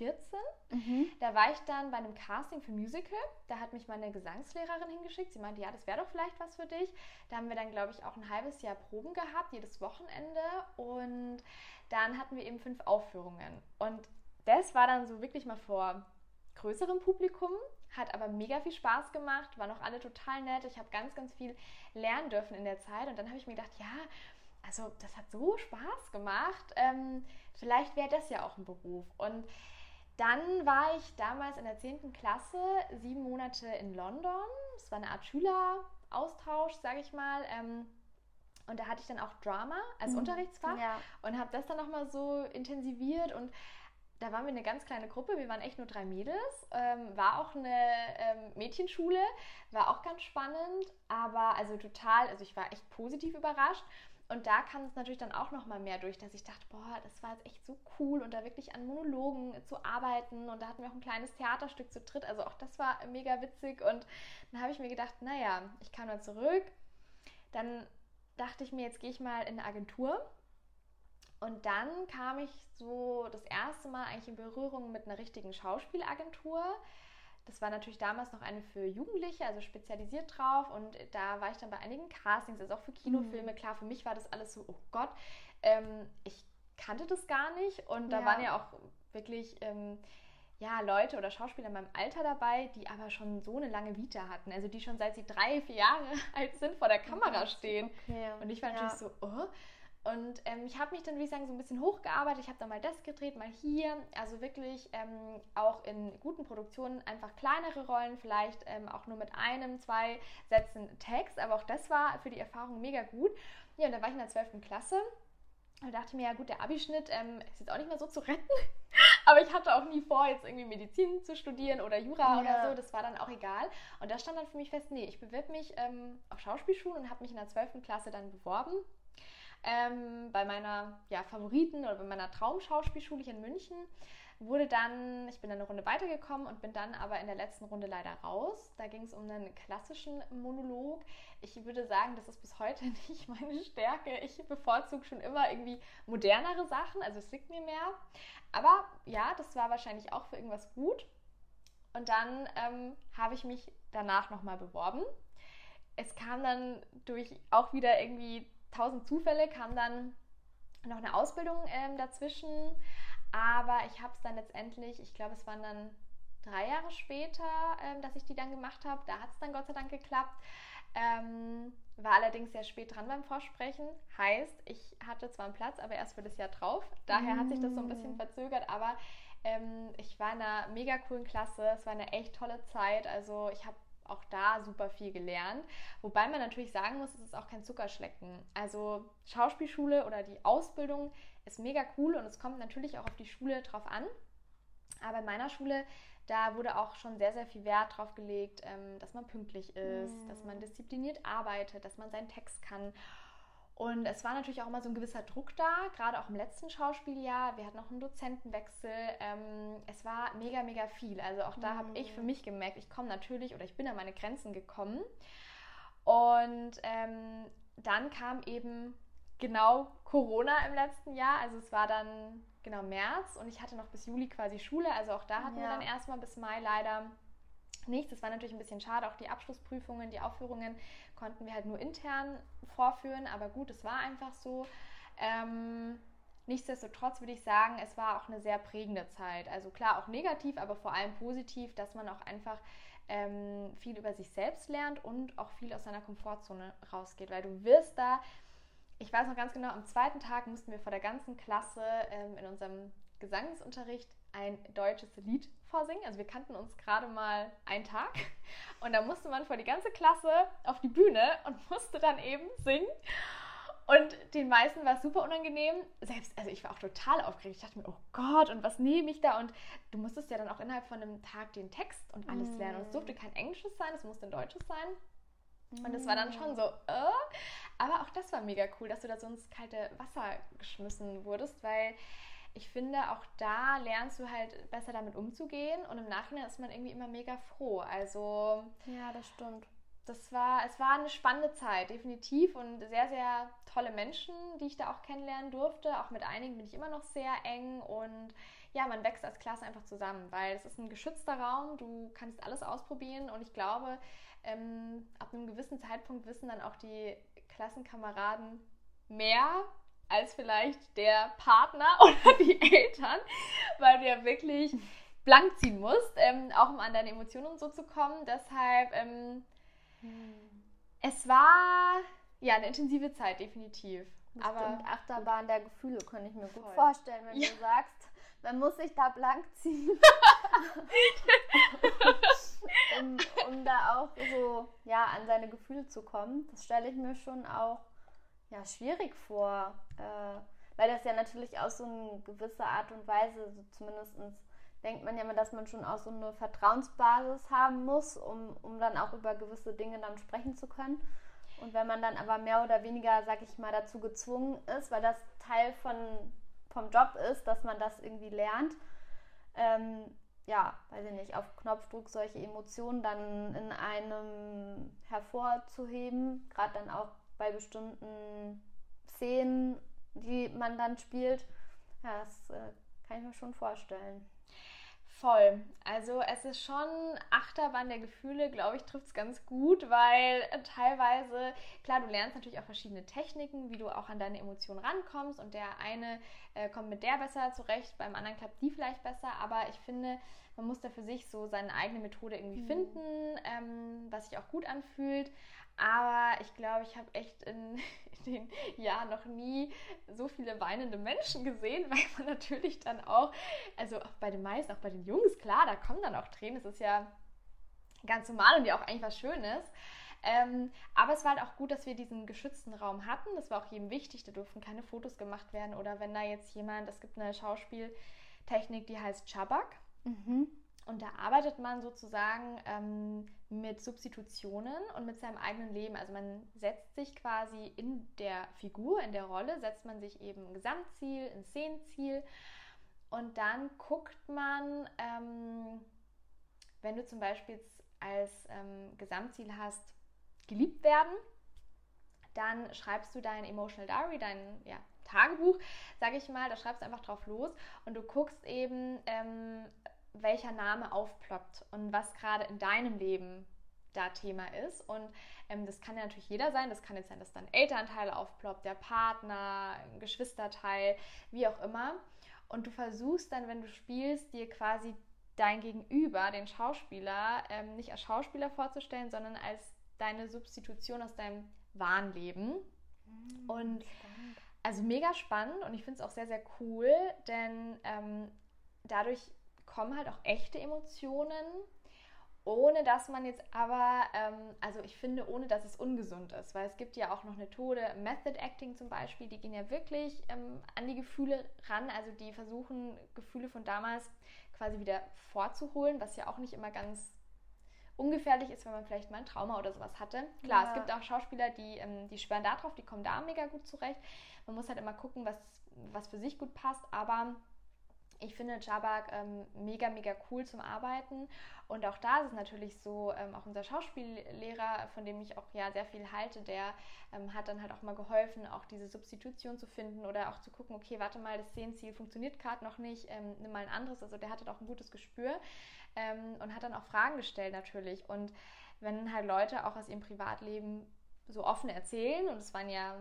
14. Mhm. Da war ich dann bei einem Casting für Musical. Da hat mich meine Gesangslehrerin hingeschickt. Sie meinte, ja, das wäre doch vielleicht was für dich. Da haben wir dann, glaube ich, auch ein halbes Jahr Proben gehabt, jedes Wochenende. Und dann hatten wir eben fünf Aufführungen. Und das war dann so wirklich mal vor größerem Publikum, hat aber mega viel Spaß gemacht, waren auch alle total nett. Ich habe ganz, ganz viel lernen dürfen in der Zeit. Und dann habe ich mir gedacht, ja, also das hat so Spaß gemacht. Ähm, vielleicht wäre das ja auch ein Beruf. Und dann war ich damals in der 10. Klasse sieben Monate in London. Es war eine Art Schüleraustausch, sage ich mal. Ähm, und da hatte ich dann auch Drama als mhm. Unterrichtsfach ja. und habe das dann nochmal so intensiviert und da waren wir eine ganz kleine Gruppe, wir waren echt nur drei Mädels, ähm, war auch eine ähm, Mädchenschule, war auch ganz spannend, aber also total, also ich war echt positiv überrascht und da kam es natürlich dann auch nochmal mehr durch, dass ich dachte, boah, das war jetzt echt so cool und da wirklich an Monologen zu arbeiten. Und da hatten wir auch ein kleines Theaterstück zu dritt. Also auch das war mega witzig. Und dann habe ich mir gedacht, naja, ich kam dann zurück. Dann dachte ich mir, jetzt gehe ich mal in eine Agentur. Und dann kam ich so das erste Mal eigentlich in Berührung mit einer richtigen Schauspielagentur. Das war natürlich damals noch eine für Jugendliche, also spezialisiert drauf. Und da war ich dann bei einigen Castings, also auch für Kinofilme. Mhm. Klar, für mich war das alles so, oh Gott, ähm, ich kannte das gar nicht. Und da ja. waren ja auch wirklich ähm, ja, Leute oder Schauspieler in meinem Alter dabei, die aber schon so eine lange Vita hatten. Also die schon seit sie drei, vier Jahre alt sind, vor der Kamera stehen. Okay. Und ich war natürlich ja. so, oh. Und ähm, ich habe mich dann, würde ich sagen, so ein bisschen hochgearbeitet. Ich habe dann mal das gedreht, mal hier. Also wirklich ähm, auch in guten Produktionen einfach kleinere Rollen, vielleicht ähm, auch nur mit einem, zwei Sätzen Text. Aber auch das war für die Erfahrung mega gut. Ja, und da war ich in der 12. Klasse. Da dachte ich mir, ja gut, der Abischnitt ähm, ist jetzt auch nicht mehr so zu retten. Aber ich hatte auch nie vor, jetzt irgendwie Medizin zu studieren oder Jura ja. oder so. Das war dann auch egal. Und da stand dann für mich fest, nee, ich bewirb mich ähm, auf Schauspielschulen und habe mich in der 12. Klasse dann beworben ähm, bei meiner ja, Favoriten oder bei meiner Traumschauspielschule hier in München. Wurde dann, ich bin dann eine Runde weitergekommen und bin dann aber in der letzten Runde leider raus. Da ging es um einen klassischen Monolog. Ich würde sagen, das ist bis heute nicht meine Stärke. Ich bevorzuge schon immer irgendwie modernere Sachen, also es liegt mir mehr. Aber ja, das war wahrscheinlich auch für irgendwas gut. Und dann ähm, habe ich mich danach nochmal beworben. Es kam dann durch auch wieder irgendwie tausend Zufälle kam dann noch eine Ausbildung ähm, dazwischen. Aber ich habe es dann letztendlich, ich glaube, es waren dann drei Jahre später, ähm, dass ich die dann gemacht habe. Da hat es dann Gott sei Dank geklappt. Ähm, war allerdings sehr spät dran beim Vorsprechen. Heißt, ich hatte zwar einen Platz, aber erst für das Jahr drauf. Daher hat sich das so ein bisschen mm. verzögert. Aber ähm, ich war in einer mega coolen Klasse. Es war eine echt tolle Zeit. Also ich habe auch da super viel gelernt. Wobei man natürlich sagen muss, es ist auch kein Zuckerschlecken. Also Schauspielschule oder die Ausbildung ist mega cool und es kommt natürlich auch auf die Schule drauf an. Aber in meiner Schule, da wurde auch schon sehr, sehr viel Wert drauf gelegt, ähm, dass man pünktlich ist, mm. dass man diszipliniert arbeitet, dass man seinen Text kann. Und es war natürlich auch immer so ein gewisser Druck da, gerade auch im letzten Schauspieljahr. Wir hatten auch einen Dozentenwechsel. Ähm, es war mega, mega viel. Also auch da mhm. habe ich für mich gemerkt, ich komme natürlich oder ich bin an meine Grenzen gekommen. Und ähm, dann kam eben genau Corona im letzten Jahr. Also es war dann genau März und ich hatte noch bis Juli quasi Schule. Also auch da hatten ja. wir dann erstmal bis Mai leider nichts. Das war natürlich ein bisschen schade. Auch die Abschlussprüfungen, die Aufführungen konnten wir halt nur intern vorführen. Aber gut, es war einfach so. Ähm, nichtsdestotrotz würde ich sagen, es war auch eine sehr prägende Zeit. Also klar, auch negativ, aber vor allem positiv, dass man auch einfach ähm, viel über sich selbst lernt und auch viel aus seiner Komfortzone rausgeht. Weil du wirst da, ich weiß noch ganz genau, am zweiten Tag mussten wir vor der ganzen Klasse ähm, in unserem Gesangsunterricht ein deutsches Lied vorsingen. Also wir kannten uns gerade mal einen Tag und da musste man vor die ganze Klasse auf die Bühne und musste dann eben singen. Und den meisten war es super unangenehm. Selbst, also ich war auch total aufgeregt. Ich dachte mir, oh Gott, und was nehme ich da? Und du musstest ja dann auch innerhalb von einem Tag den Text und alles lernen. Und es durfte kein Englisches sein, es musste ein Deutsches sein. Und es war dann schon so, äh. aber auch das war mega cool, dass du da so ins kalte Wasser geschmissen wurdest, weil ich finde, auch da lernst du halt besser damit umzugehen und im Nachhinein ist man irgendwie immer mega froh. Also. Ja, das stimmt. Das war, es war eine spannende Zeit, definitiv. Und sehr, sehr tolle Menschen, die ich da auch kennenlernen durfte. Auch mit einigen bin ich immer noch sehr eng. Und ja, man wächst als Klasse einfach zusammen, weil es ist ein geschützter Raum. Du kannst alles ausprobieren. Und ich glaube, ähm, ab einem gewissen Zeitpunkt wissen dann auch die Klassenkameraden mehr als vielleicht der Partner oder die Eltern, weil du ja wirklich blank ziehen musst, ähm, auch um an deine Emotionen so zu kommen. Deshalb, ähm, hm. es war ja eine intensive Zeit, definitiv. Bestimmt Aber Achterbahn der Gefühle, könnte ich mir voll. gut vorstellen, wenn ja. du sagst, man muss sich da blank ziehen. um, um da auch so ja, an seine Gefühle zu kommen. Das stelle ich mir schon auch ja, schwierig vor, äh, weil das ja natürlich auch so eine gewisse Art und Weise, so zumindest denkt man ja immer, dass man schon auch so eine Vertrauensbasis haben muss, um, um dann auch über gewisse Dinge dann sprechen zu können. Und wenn man dann aber mehr oder weniger, sag ich mal, dazu gezwungen ist, weil das Teil von, vom Job ist, dass man das irgendwie lernt, ähm, ja, weiß ich nicht, auf Knopfdruck solche Emotionen dann in einem hervorzuheben, gerade dann auch bei bestimmten Szenen, die man dann spielt. Ja, das äh, kann ich mir schon vorstellen. Voll. Also es ist schon Achterbahn der Gefühle, glaube ich, trifft es ganz gut, weil teilweise, klar, du lernst natürlich auch verschiedene Techniken, wie du auch an deine Emotionen rankommst und der eine äh, kommt mit der besser zurecht, beim anderen klappt die vielleicht besser, aber ich finde, man muss da für sich so seine eigene Methode irgendwie mhm. finden, ähm, was sich auch gut anfühlt. Aber ich glaube, ich habe echt in, in, den Jahren noch nie so viele weinende Menschen gesehen, weil man natürlich dann auch, also auch bei den meisten, auch bei den Jungs, klar, da kommen dann auch Tränen. Das ist ja ganz normal und ja auch eigentlich was Schönes. Ähm, aber es war halt auch gut, dass wir diesen geschützten Raum hatten. Das war auch jedem wichtig. Da durften keine Fotos gemacht werden. Oder wenn da jetzt jemand, es gibt eine Schauspieltechnik, die heißt Chabak. Mhm. Und da arbeitet man sozusagen ähm, mit Substitutionen und mit seinem eigenen Leben. Also man setzt sich quasi in der Figur, in der Rolle, setzt man sich eben ein Gesamtziel, ein Szenenziel. Und dann guckt man, ähm, wenn du zum Beispiel als ähm, Gesamtziel hast, geliebt werden, dann schreibst du dein Emotional Diary, dein ja, Tagebuch, sage ich mal, da schreibst du einfach drauf los und du guckst eben, ähm, welcher Name aufploppt und was gerade in deinem Leben da Thema ist. Und ähm, das kann ja natürlich jeder sein. Das kann jetzt sein, dass dann Elternteil aufploppt, der Partner, ein Geschwisterteil, wie auch immer. Und du versuchst dann, wenn du spielst, dir quasi dein Gegenüber, den Schauspieler, ähm, nicht als Schauspieler vorzustellen, sondern als deine Substitution aus deinem wahren Leben. Mhm, und spannend. also mega spannend und ich finde es auch sehr, sehr cool, denn ähm, dadurch kommen halt auch echte Emotionen ohne dass man jetzt aber, ähm, also ich finde, ohne dass es ungesund ist, weil es gibt ja auch noch Methode, Method Acting zum Beispiel, die gehen ja wirklich ähm, an die Gefühle ran, also die versuchen Gefühle von damals quasi wieder vorzuholen, was ja auch nicht immer ganz ungefährlich ist, wenn man vielleicht mal ein Trauma oder sowas hatte. Klar, ja. es gibt auch Schauspieler, die, ähm, die schwören darauf, die kommen da mega gut zurecht. Man muss halt immer gucken, was, was für sich gut passt, aber ich finde Jabak ähm, mega, mega cool zum Arbeiten. Und auch da ist es natürlich so, ähm, auch unser Schauspiellehrer, von dem ich auch ja sehr viel halte, der ähm, hat dann halt auch mal geholfen, auch diese Substitution zu finden oder auch zu gucken, okay, warte mal, das Szenenziel funktioniert gerade noch nicht, ähm, nimm mal ein anderes. Also der hatte auch ein gutes Gespür ähm, und hat dann auch Fragen gestellt natürlich. Und wenn halt Leute auch aus ihrem Privatleben so offen erzählen, und es waren ja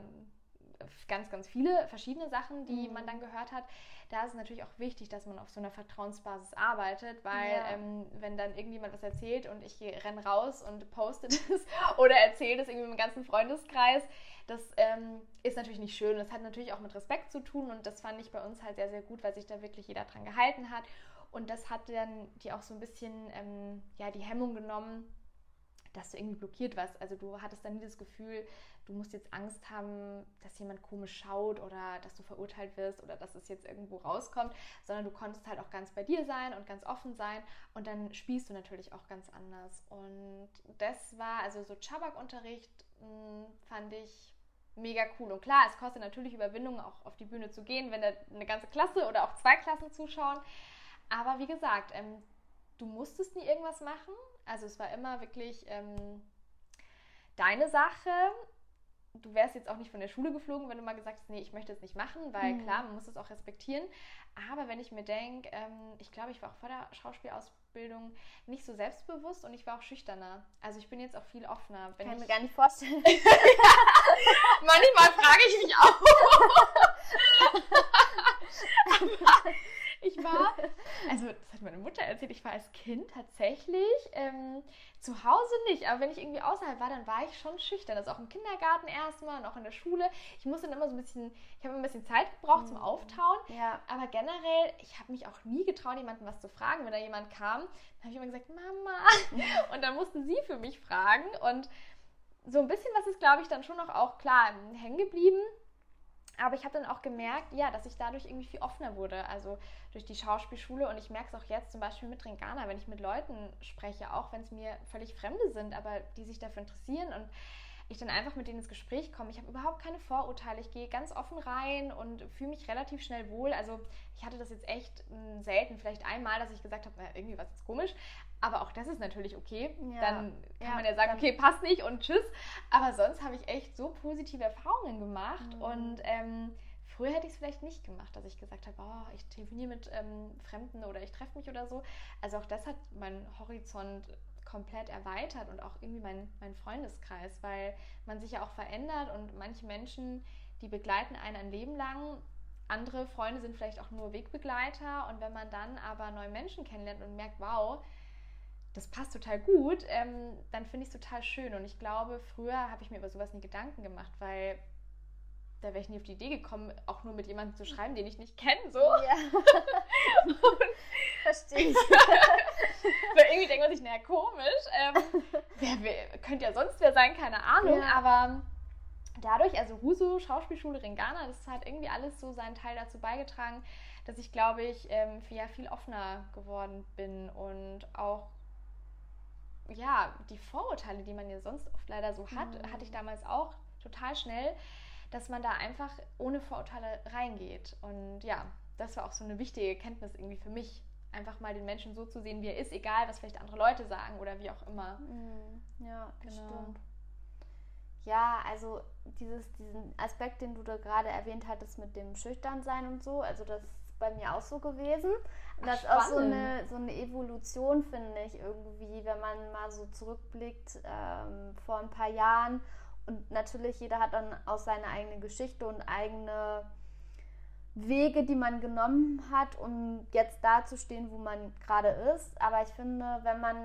ganz, ganz viele verschiedene Sachen, die mhm. man dann gehört hat. Da ist es natürlich auch wichtig, dass man auf so einer Vertrauensbasis arbeitet, weil ja. ähm, wenn dann irgendjemand was erzählt und ich renne raus und poste das oder erzähle das irgendwie im ganzen Freundeskreis, das ähm, ist natürlich nicht schön. Das hat natürlich auch mit Respekt zu tun und das fand ich bei uns halt sehr, sehr gut, weil sich da wirklich jeder dran gehalten hat. Und das hat dann die auch so ein bisschen ähm, ja, die Hemmung genommen, dass du irgendwie blockiert warst. Also du hattest dann nie das Gefühl, du musst jetzt Angst haben, dass jemand komisch schaut oder dass du verurteilt wirst oder dass es jetzt irgendwo rauskommt, sondern du konntest halt auch ganz bei dir sein und ganz offen sein und dann spielst du natürlich auch ganz anders. Und das war, also so Chabak-Unterricht hm, fand ich mega cool. Und klar, es kostet natürlich Überwindung, auch auf die Bühne zu gehen, wenn da eine ganze Klasse oder auch zwei Klassen zuschauen. Aber wie gesagt, ähm, du musstest nie irgendwas machen. Also es war immer wirklich ähm, deine Sache du wärst jetzt auch nicht von der Schule geflogen, wenn du mal gesagt hast, nee, ich möchte es nicht machen, weil mhm. klar, man muss es auch respektieren. Aber wenn ich mir denke, ähm, ich glaube, ich war auch vor der Schauspielausbildung nicht so selbstbewusst und ich war auch schüchterner. Also ich bin jetzt auch viel offener. Kann ich mir gar nicht vorstellen. Manchmal frage ich mich auch. Ich war, also das hat meine Mutter erzählt, ich war als Kind tatsächlich ähm, zu Hause nicht, aber wenn ich irgendwie außerhalb war, dann war ich schon schüchtern. Das also auch im Kindergarten erstmal und auch in der Schule. Ich musste dann immer so ein bisschen, ich habe ein bisschen Zeit gebraucht mhm. zum Auftauen, ja. aber generell, ich habe mich auch nie getraut, jemanden was zu fragen. Wenn da jemand kam, dann habe ich immer gesagt, Mama. und dann mussten sie für mich fragen und so ein bisschen was ist, glaube ich, dann schon noch auch klar hängen geblieben. Aber ich habe dann auch gemerkt, ja, dass ich dadurch irgendwie viel offener wurde, also durch die Schauspielschule. Und ich merke es auch jetzt zum Beispiel mit Ringana, wenn ich mit Leuten spreche, auch wenn es mir völlig Fremde sind, aber die sich dafür interessieren und ich dann einfach mit denen ins Gespräch komme. Ich habe überhaupt keine Vorurteile. Ich gehe ganz offen rein und fühle mich relativ schnell wohl. Also ich hatte das jetzt echt hm, selten, vielleicht einmal, dass ich gesagt habe, irgendwie was ist komisch. Aber auch das ist natürlich okay. Ja. Dann kann ja, man ja sagen, okay, passt nicht und tschüss. Aber sonst habe ich echt so positive Erfahrungen gemacht mhm. und ähm, Früher hätte ich es vielleicht nicht gemacht, dass ich gesagt habe, oh, ich telefoniere mit ähm, Fremden oder ich treffe mich oder so. Also auch das hat meinen Horizont komplett erweitert und auch irgendwie mein, mein Freundeskreis, weil man sich ja auch verändert und manche Menschen, die begleiten einen ein Leben lang. Andere Freunde sind vielleicht auch nur Wegbegleiter und wenn man dann aber neue Menschen kennenlernt und merkt, wow, das passt total gut, ähm, dann finde ich es total schön. Und ich glaube, früher habe ich mir über sowas nie Gedanken gemacht, weil da wäre ich nie auf die Idee gekommen, auch nur mit jemandem zu schreiben, den ich nicht kenne, so. Ja. Verstehe ich. Weil irgendwie denkt man sich, naja, komisch. Ähm, wer, wer, könnte ja sonst wer sein, keine Ahnung. Ja. Aber dadurch, also Ruso, Schauspielschule Ringana, das hat irgendwie alles so seinen Teil dazu beigetragen, dass ich, glaube ich, ähm, ja, viel offener geworden bin und auch ja, die Vorurteile, die man ja sonst oft leider so hat, mhm. hatte ich damals auch total schnell, dass man da einfach ohne Vorurteile reingeht. Und ja, das war auch so eine wichtige Erkenntnis irgendwie für mich, einfach mal den Menschen so zu sehen, wie er ist, egal was vielleicht andere Leute sagen oder wie auch immer. Mhm. Ja, genau. stimmt. Ja, also dieses, diesen Aspekt, den du da gerade erwähnt hattest mit dem Schüchternsein und so, also das ist bei mir auch so gewesen. Ach, das ist auch so eine, so eine Evolution, finde ich, irgendwie, wenn man mal so zurückblickt ähm, vor ein paar Jahren. Und natürlich, jeder hat dann auch seine eigene Geschichte und eigene Wege, die man genommen hat, um jetzt da zu stehen, wo man gerade ist. Aber ich finde, wenn man,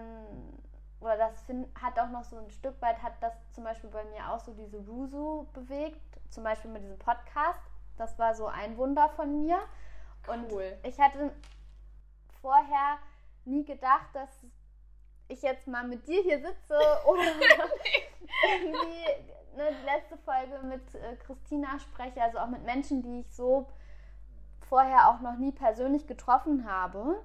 oder das find, hat auch noch so ein Stück weit, hat das zum Beispiel bei mir auch so diese Rusu bewegt, zum Beispiel mit diesem Podcast. Das war so ein Wunder von mir. Und ich hatte vorher nie gedacht, dass ich jetzt mal mit dir hier sitze oder irgendwie eine letzte Folge mit äh, Christina spreche, also auch mit Menschen, die ich so vorher auch noch nie persönlich getroffen habe.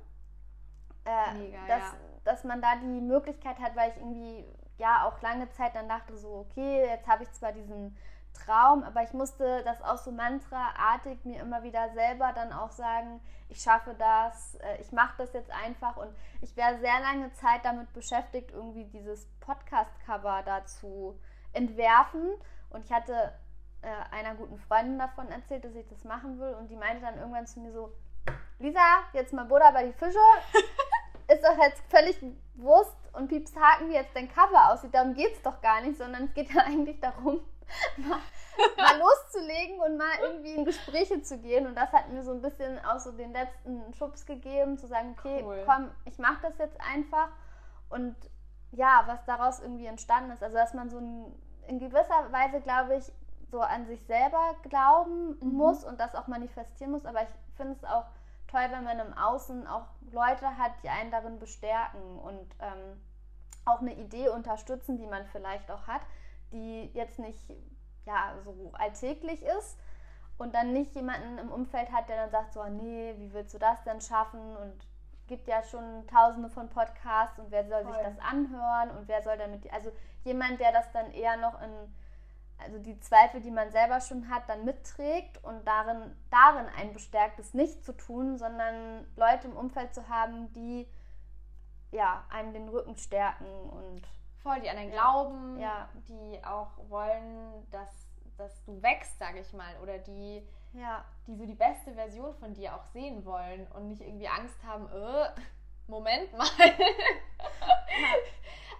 Äh, Mega, dass, ja. dass man da die Möglichkeit hat, weil ich irgendwie ja auch lange Zeit dann dachte so, okay, jetzt habe ich zwar diesen Traum, aber ich musste das auch so mantraartig mir immer wieder selber dann auch sagen, ich schaffe das, äh, ich mache das jetzt einfach. Und ich wäre sehr lange Zeit damit beschäftigt, irgendwie dieses Podcast-Cover dazu entwerfen. Und ich hatte äh, einer guten Freundin davon erzählt, dass ich das machen will. Und die meinte dann irgendwann zu mir so, Lisa, jetzt mal Buddha bei die Fische, ist doch jetzt völlig Wurst und Pieps Haken, wie jetzt dein Cover aussieht, darum geht es doch gar nicht, sondern es geht ja eigentlich darum, mal, mal, loszulegen und mal irgendwie in Gespräche zu gehen. Und das hat mir so ein bisschen auch so den letzten Schubs gegeben, zu sagen, okay, cool. komm, ich mache das jetzt einfach. Und ja, was daraus irgendwie entstanden ist. Also, dass man so ein, in gewisser Weise, glaube ich, so an sich selber glauben mhm. muss und das auch manifestieren muss. Aber ich finde es auch toll, wenn man im Außen auch Leute hat, die einen darin bestärken und ähm, auch eine Idee unterstützen, die man vielleicht auch hat die jetzt nicht ja, so alltäglich ist und dann nicht jemanden im Umfeld hat, der dann sagt, so, nee, wie willst du das denn schaffen? Und gibt ja schon tausende von Podcasts und wer soll Voll. sich das anhören und wer soll damit, also jemand, der das dann eher noch in, also die Zweifel, die man selber schon hat, dann mitträgt und darin, darin ein bestärktes nicht zu tun, sondern Leute im Umfeld zu haben, die ja, einem den Rücken stärken und Voll, die an den Glauben, ja. die auch wollen, dass, dass du wächst, sage ich mal, oder die, ja. die so die beste Version von dir auch sehen wollen und nicht irgendwie Angst haben, äh, Moment mal.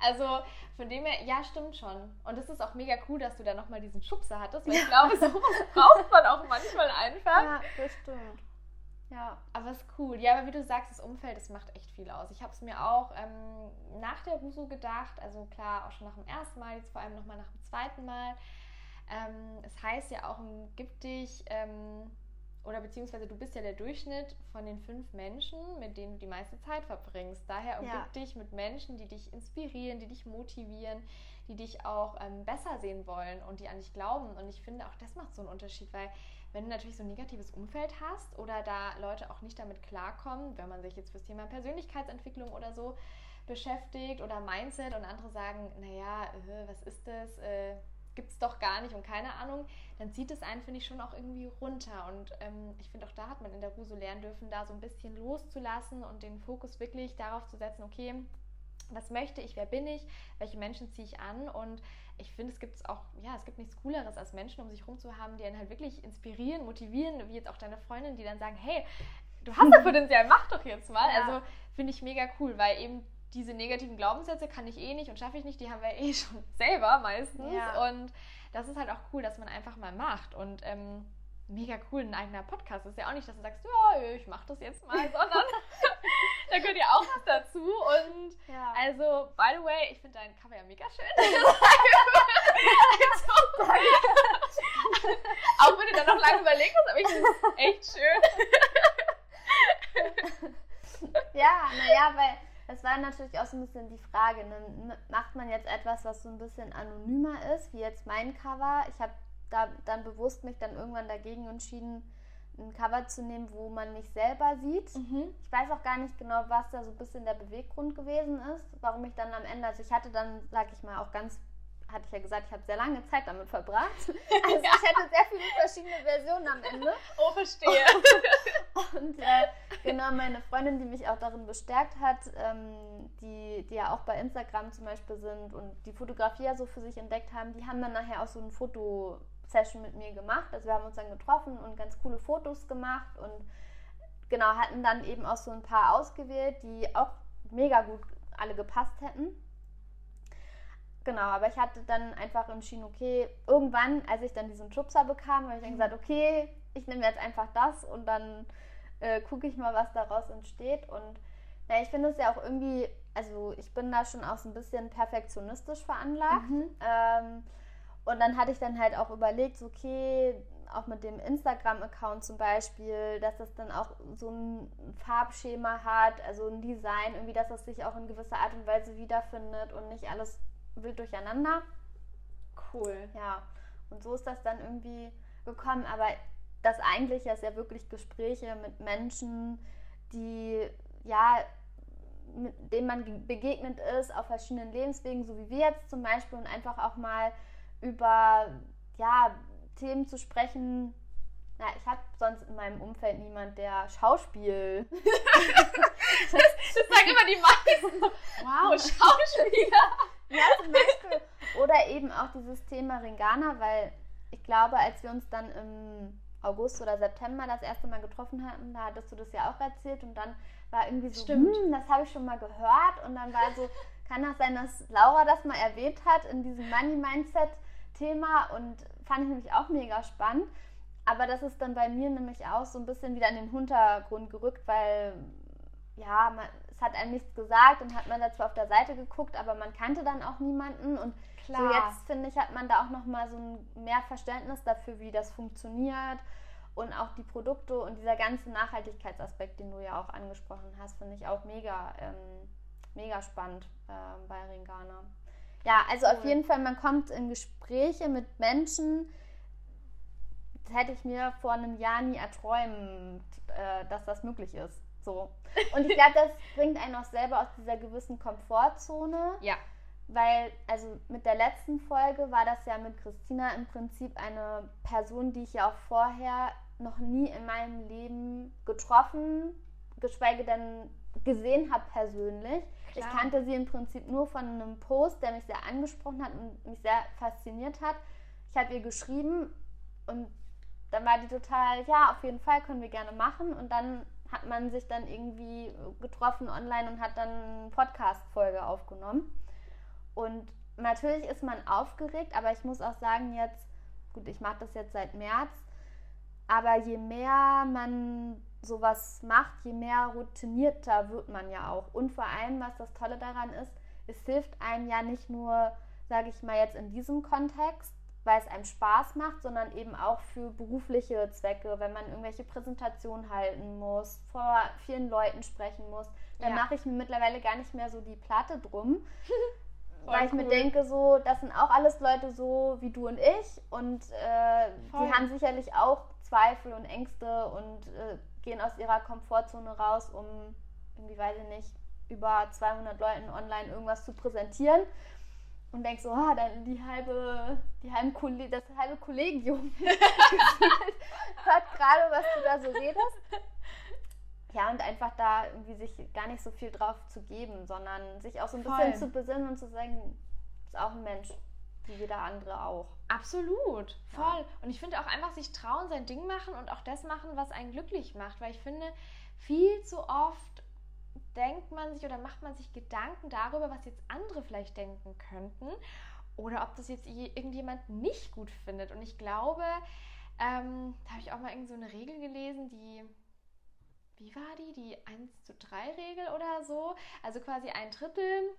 also von dem her, ja, stimmt schon. Und es ist auch mega cool, dass du da nochmal diesen Schubser hattest, weil ich glaube, sowas braucht man auch manchmal einfach. Ja, das stimmt. Ja, aber ist cool. Ja, aber wie du sagst, das Umfeld, das macht echt viel aus. Ich habe es mir auch ähm, nach der Ruso gedacht, also klar, auch schon nach dem ersten Mal, jetzt vor allem nochmal nach dem zweiten Mal. Ähm, es heißt ja auch, gib dich, ähm, oder beziehungsweise du bist ja der Durchschnitt von den fünf Menschen, mit denen du die meiste Zeit verbringst. Daher umgib ja. dich mit Menschen, die dich inspirieren, die dich motivieren, die dich auch ähm, besser sehen wollen und die an dich glauben. Und ich finde, auch das macht so einen Unterschied, weil wenn du natürlich so ein negatives Umfeld hast oder da Leute auch nicht damit klarkommen, wenn man sich jetzt fürs Thema Persönlichkeitsentwicklung oder so beschäftigt oder Mindset und andere sagen, naja, äh, was ist das, äh, gibt es doch gar nicht und keine Ahnung, dann zieht es einen, finde ich, schon auch irgendwie runter. Und ähm, ich finde, auch da hat man in der Ruso lernen dürfen, da so ein bisschen loszulassen und den Fokus wirklich darauf zu setzen, okay, was möchte ich, wer bin ich, welche Menschen ziehe ich an und ich finde, es gibt auch, ja, es gibt nichts Cooleres als Menschen um sich herum zu haben, die einen halt wirklich inspirieren, motivieren, wie jetzt auch deine Freundin, die dann sagen, hey, du hast da Potenzial, mach doch jetzt mal. Ja. Also finde ich mega cool, weil eben diese negativen Glaubenssätze kann ich eh nicht und schaffe ich nicht, die haben wir eh schon selber meistens. Ja. Und das ist halt auch cool, dass man einfach mal macht. Und ähm, mega cool, ein eigener Podcast. Das ist ja auch nicht, dass du sagst, ja, ich mach das jetzt mal, sondern da gehört ja auch was dazu. Und ja. also, by the way, ich finde dein Cover ja mega schön. also, auch wenn du dann noch lange überlegt hast, aber ich finde es echt schön. ja, naja, weil das war natürlich auch so ein bisschen die Frage, ne? macht man jetzt etwas, was so ein bisschen anonymer ist, wie jetzt mein Cover. Ich habe da dann bewusst mich dann irgendwann dagegen entschieden, ein Cover zu nehmen, wo man mich selber sieht. Mhm. Ich weiß auch gar nicht genau, was da so ein bisschen der Beweggrund gewesen ist, warum ich dann am Ende, also ich hatte dann, sag ich mal, auch ganz, hatte ich ja gesagt, ich habe sehr lange Zeit damit verbracht. Also ja. ich hatte sehr viele verschiedene Versionen am Ende. Oh, verstehe. Und äh, genau, meine Freundin, die mich auch darin bestärkt hat, ähm, die, die ja auch bei Instagram zum Beispiel sind und die Fotografie ja so für sich entdeckt haben, die haben dann nachher auch so ein Foto Session mit mir gemacht. Also wir haben uns dann getroffen und ganz coole Fotos gemacht und genau, hatten dann eben auch so ein paar ausgewählt, die auch mega gut alle gepasst hätten. Genau, aber ich hatte dann einfach entschieden, okay, irgendwann, als ich dann diesen Schubser bekam, habe ich dann gesagt, okay, ich nehme jetzt einfach das und dann äh, gucke ich mal, was daraus entsteht. Und na, ich finde es ja auch irgendwie, also ich bin da schon auch so ein bisschen perfektionistisch veranlagt. Mhm. Ähm, und dann hatte ich dann halt auch überlegt, so, okay, auch mit dem Instagram-Account zum Beispiel, dass das dann auch so ein Farbschema hat, also ein Design, irgendwie, dass das sich auch in gewisser Art und Weise wiederfindet und nicht alles wild durcheinander. Cool. Ja, und so ist das dann irgendwie gekommen. Aber das eigentliche ist ja wirklich Gespräche mit Menschen, die ja mit denen man begegnet ist auf verschiedenen Lebenswegen, so wie wir jetzt zum Beispiel, und einfach auch mal über ja, Themen zu sprechen. Na, ich habe sonst in meinem Umfeld niemand, der Schauspiel. das, das sagen immer die meisten. Wow, Schauspieler. ja, zum Beispiel. Oder eben auch dieses Thema Ringana, weil ich glaube, als wir uns dann im August oder September das erste Mal getroffen hatten, da hattest du das ja auch erzählt und dann war irgendwie so, Stimmt. hm, das habe ich schon mal gehört und dann war so, kann das sein, dass Laura das mal erwähnt hat in diesem Money Mindset Thema und fand ich nämlich auch mega spannend. Aber das ist dann bei mir nämlich auch so ein bisschen wieder in den Hintergrund gerückt, weil ja, man, es hat einem nichts gesagt und hat man da zwar auf der Seite geguckt, aber man kannte dann auch niemanden und Klar. so jetzt finde ich, hat man da auch noch mal so ein mehr Verständnis dafür, wie das funktioniert und auch die Produkte und dieser ganze Nachhaltigkeitsaspekt, den du ja auch angesprochen hast, finde ich auch mega, ähm, mega spannend äh, bei Ringana. Ja, also cool. auf jeden Fall, man kommt in Gespräche mit Menschen, das hätte ich mir vor einem Jahr nie erträumt, äh, dass das möglich ist. So. Und ich glaube, das bringt einen auch selber aus dieser gewissen Komfortzone. Ja. Weil, also mit der letzten Folge war das ja mit Christina im Prinzip eine Person, die ich ja auch vorher noch nie in meinem Leben getroffen, geschweige denn gesehen habe persönlich. Klar. Ich kannte sie im Prinzip nur von einem Post, der mich sehr angesprochen hat und mich sehr fasziniert hat. Ich habe ihr geschrieben und dann war die total, ja, auf jeden Fall können wir gerne machen. Und dann hat man sich dann irgendwie getroffen online und hat dann eine Podcast-Folge aufgenommen. Und natürlich ist man aufgeregt, aber ich muss auch sagen, jetzt, gut, ich mache das jetzt seit März, aber je mehr man sowas macht, je mehr routinierter wird man ja auch. Und vor allem, was das Tolle daran ist, es hilft einem ja nicht nur, sage ich mal jetzt in diesem Kontext, weil es einem Spaß macht, sondern eben auch für berufliche Zwecke, wenn man irgendwelche Präsentationen halten muss, vor vielen Leuten sprechen muss. Dann ja. mache ich mir mittlerweile gar nicht mehr so die Platte drum, weil ich cool. mir denke, so, das sind auch alles Leute so wie du und ich und äh, die haben sicherlich auch Zweifel und Ängste und äh, gehen aus ihrer Komfortzone raus, um irgendwie, weiß ich nicht, über 200 Leuten online irgendwas zu präsentieren und denkst so, ah, dann die halbe, die halben Kolleg das halbe Kollegium hört gerade, was du da so redest. Ja, und einfach da irgendwie sich gar nicht so viel drauf zu geben, sondern sich auch so ein Voll. bisschen zu besinnen und zu sagen, ist auch ein Mensch, wie jeder andere auch. Absolut, voll. Ja. Und ich finde auch einfach sich trauen, sein Ding machen und auch das machen, was einen glücklich macht, weil ich finde, viel zu oft denkt man sich oder macht man sich Gedanken darüber, was jetzt andere vielleicht denken könnten oder ob das jetzt irgendjemand nicht gut findet. Und ich glaube, ähm, da habe ich auch mal irgend so eine Regel gelesen, die wie war die? Die 1 zu 3 Regel oder so. Also quasi ein Drittel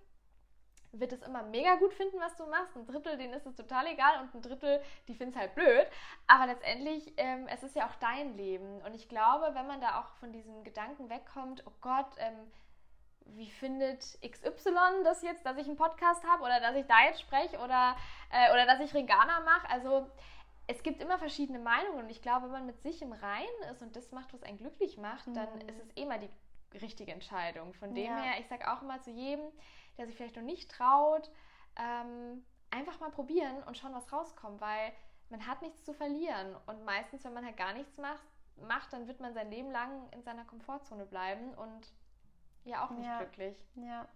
wird es immer mega gut finden, was du machst. Ein Drittel, denen ist es total egal und ein Drittel, die finden es halt blöd. Aber letztendlich, ähm, es ist ja auch dein Leben. Und ich glaube, wenn man da auch von diesem Gedanken wegkommt, oh Gott, ähm, wie findet XY das jetzt, dass ich einen Podcast habe oder dass ich da jetzt spreche oder, äh, oder dass ich Regana mache? Also es gibt immer verschiedene Meinungen und ich glaube, wenn man mit sich im Reinen ist und das macht, was einen glücklich macht, dann mhm. ist es eh mal die richtige Entscheidung. Von dem ja. her, ich sage auch immer zu jedem, der sich vielleicht noch nicht traut, ähm, einfach mal probieren und schauen, was rauskommt, weil man hat nichts zu verlieren. Und meistens, wenn man halt gar nichts macht, macht dann wird man sein Leben lang in seiner Komfortzone bleiben und ja auch nicht ja. glücklich. Ja.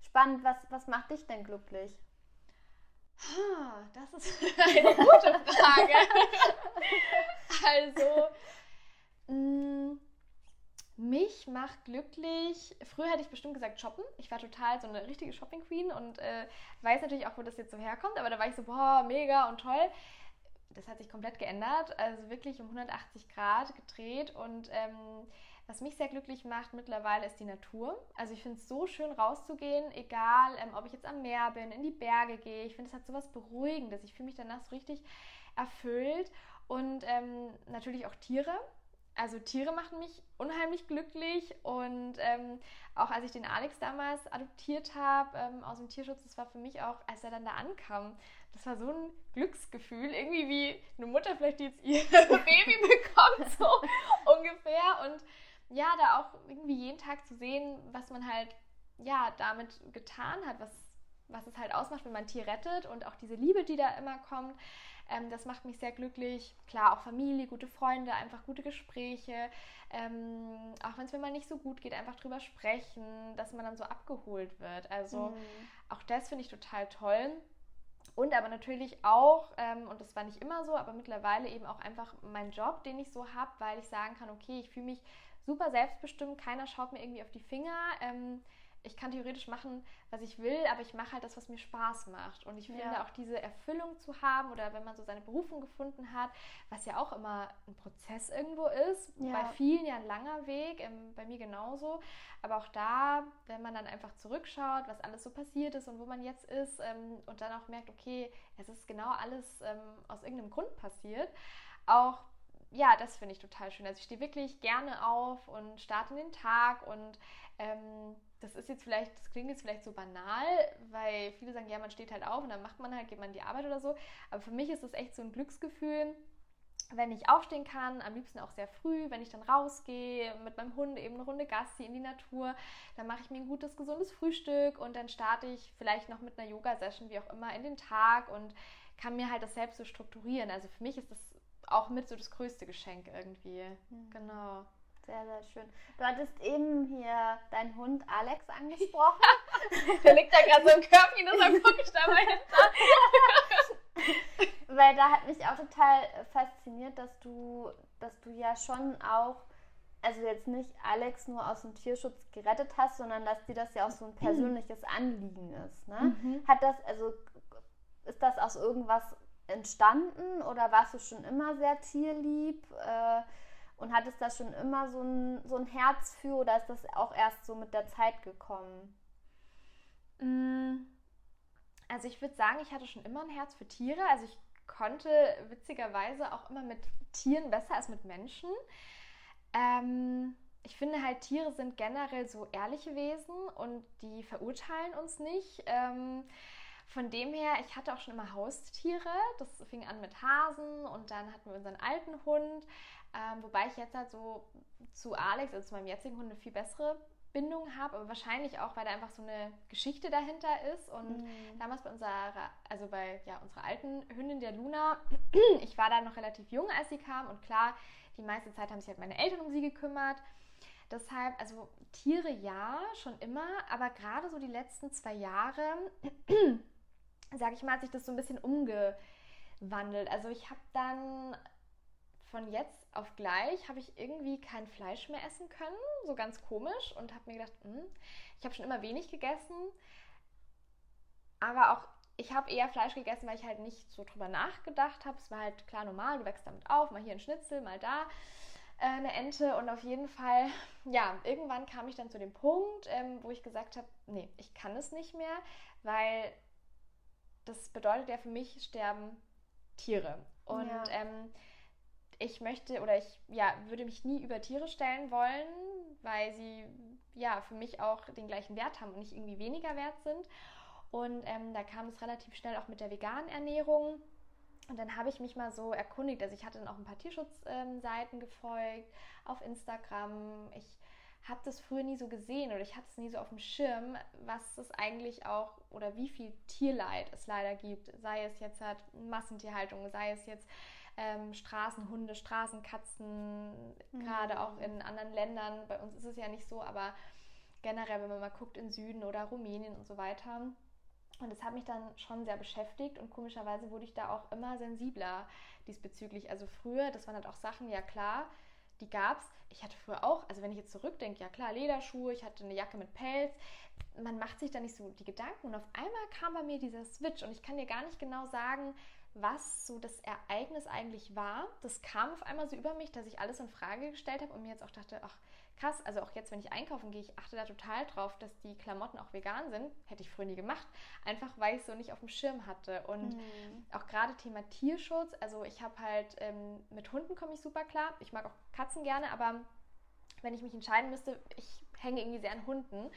Spannend, was, was macht dich denn glücklich? Das ist eine gute Frage. also, mh, mm, mich macht glücklich. Früher hätte ich bestimmt gesagt shoppen. Ich war total so eine richtige Shopping Queen und äh, weiß natürlich auch, wo das jetzt so herkommt. Aber da war ich so, boah, mega und toll. Das hat sich komplett geändert. Also wirklich um 180 Grad gedreht. Und ähm, was mich sehr glücklich macht mittlerweile ist die Natur. Also ich finde es so schön rauszugehen, egal ähm, ob ich jetzt am Meer bin, in die Berge gehe. Ich finde es hat so was Beruhigendes. Ich fühle mich danach so richtig erfüllt. Und ähm, natürlich auch Tiere also Tiere machen mich unheimlich glücklich und ähm, auch als ich den Alex damals adoptiert habe ähm, aus dem Tierschutz, das war für mich auch, als er dann da ankam, das war so ein Glücksgefühl, irgendwie wie eine Mutter vielleicht, die jetzt ihr Baby bekommt, so ungefähr. Und ja, da auch irgendwie jeden Tag zu sehen, was man halt ja damit getan hat, was, was es halt ausmacht, wenn man ein Tier rettet und auch diese Liebe, die da immer kommt. Ähm, das macht mich sehr glücklich. Klar, auch Familie, gute Freunde, einfach gute Gespräche. Ähm, auch wenn es mir mal nicht so gut geht, einfach drüber sprechen, dass man dann so abgeholt wird. Also mhm. auch das finde ich total toll. Und aber natürlich auch, ähm, und das war nicht immer so, aber mittlerweile eben auch einfach mein Job, den ich so habe, weil ich sagen kann, okay, ich fühle mich super selbstbestimmt, keiner schaut mir irgendwie auf die Finger. Ähm, ich kann theoretisch machen, was ich will, aber ich mache halt das, was mir Spaß macht. Und ich finde ja. auch diese Erfüllung zu haben oder wenn man so seine Berufung gefunden hat, was ja auch immer ein Prozess irgendwo ist, ja. bei vielen ja ein langer Weg, ähm, bei mir genauso. Aber auch da, wenn man dann einfach zurückschaut, was alles so passiert ist und wo man jetzt ist ähm, und dann auch merkt, okay, es ist genau alles ähm, aus irgendeinem Grund passiert, auch ja, das finde ich total schön. Also ich stehe wirklich gerne auf und starte den Tag und ähm, das ist jetzt vielleicht, das klingt jetzt vielleicht so banal, weil viele sagen, ja, man steht halt auf und dann macht man halt, geht man in die Arbeit oder so. Aber für mich ist das echt so ein Glücksgefühl, wenn ich aufstehen kann, am liebsten auch sehr früh, wenn ich dann rausgehe mit meinem Hund eben eine Runde Gassi in die Natur, dann mache ich mir ein gutes, gesundes Frühstück und dann starte ich vielleicht noch mit einer Yoga-Session, wie auch immer, in den Tag und kann mir halt das selbst so strukturieren. Also für mich ist das auch mit so das größte Geschenk irgendwie. Mhm. Genau. Sehr, sehr schön. Du hattest eben hier deinen Hund Alex angesprochen. Der liegt da gerade so im Körbchen, deshalb gucke ich da mal hinter. Weil da hat mich auch total fasziniert, dass du, dass du ja schon auch, also jetzt nicht Alex nur aus dem Tierschutz gerettet hast, sondern dass dir das ja auch so ein persönliches Anliegen ist. Ne? Mhm. Hat das, also ist das aus irgendwas entstanden oder warst du schon immer sehr tierlieb? Äh, und hattest da schon immer so ein, so ein Herz für oder ist das auch erst so mit der Zeit gekommen? Mm, also ich würde sagen, ich hatte schon immer ein Herz für Tiere. Also ich konnte witzigerweise auch immer mit Tieren besser als mit Menschen. Ähm, ich finde halt, Tiere sind generell so ehrliche Wesen und die verurteilen uns nicht. Ähm, von dem her, ich hatte auch schon immer Haustiere. Das fing an mit Hasen und dann hatten wir unseren alten Hund. Ähm, wobei ich jetzt halt so zu Alex, also zu meinem jetzigen Hund, eine viel bessere Bindung habe, aber wahrscheinlich auch, weil da einfach so eine Geschichte dahinter ist. Und mhm. damals bei unserer, also bei ja, unserer alten Hündin, der Luna, ich war da noch relativ jung, als sie kam. Und klar, die meiste Zeit haben sich halt meine Eltern um sie gekümmert. Deshalb, also Tiere ja, schon immer, aber gerade so die letzten zwei Jahre, sage ich mal, hat sich das so ein bisschen umgewandelt. Also ich habe dann von jetzt auf gleich habe ich irgendwie kein Fleisch mehr essen können, so ganz komisch und habe mir gedacht, mh, hm, ich habe schon immer wenig gegessen, aber auch ich habe eher Fleisch gegessen, weil ich halt nicht so drüber nachgedacht habe. Es war halt klar normal, du wächst damit auf, mal hier ein Schnitzel, mal da äh, eine Ente und auf jeden Fall, ja, irgendwann kam ich dann zu dem Punkt, ähm, wo ich gesagt habe, nee, ich kann es nicht mehr, weil das bedeutet ja für mich sterben Tiere und ja. ähm, ich möchte oder ich ja, würde mich nie über Tiere stellen wollen, weil sie ja für mich auch den gleichen Wert haben und nicht irgendwie weniger wert sind. Und ähm, da kam es relativ schnell auch mit der veganen Ernährung. Und dann habe ich mich mal so erkundigt. Also ich hatte dann auch ein paar Tierschutzseiten ähm, gefolgt auf Instagram. Ich habe das früher nie so gesehen oder ich hatte es nie so auf dem Schirm, was es eigentlich auch oder wie viel Tierleid es leider gibt. Sei es jetzt halt Massentierhaltung, sei es jetzt ähm, Straßenhunde, Straßenkatzen, mhm. gerade auch in anderen Ländern. Bei uns ist es ja nicht so, aber generell, wenn man mal guckt in Süden oder Rumänien und so weiter. Und das hat mich dann schon sehr beschäftigt und komischerweise wurde ich da auch immer sensibler diesbezüglich. Also früher, das waren halt auch Sachen, ja klar, die gab es. Ich hatte früher auch, also wenn ich jetzt zurückdenke, ja klar, Lederschuhe, ich hatte eine Jacke mit Pelz. Man macht sich da nicht so die Gedanken und auf einmal kam bei mir dieser Switch und ich kann dir gar nicht genau sagen, was so das Ereignis eigentlich war. Das kam auf einmal so über mich, dass ich alles in Frage gestellt habe und mir jetzt auch dachte, ach krass, also auch jetzt, wenn ich einkaufen gehe, ich achte da total drauf, dass die Klamotten auch vegan sind. Hätte ich früher nie gemacht, einfach weil ich es so nicht auf dem Schirm hatte. Und mhm. auch gerade Thema Tierschutz, also ich habe halt, ähm, mit Hunden komme ich super klar. Ich mag auch Katzen gerne, aber wenn ich mich entscheiden müsste, ich hänge irgendwie sehr an Hunden.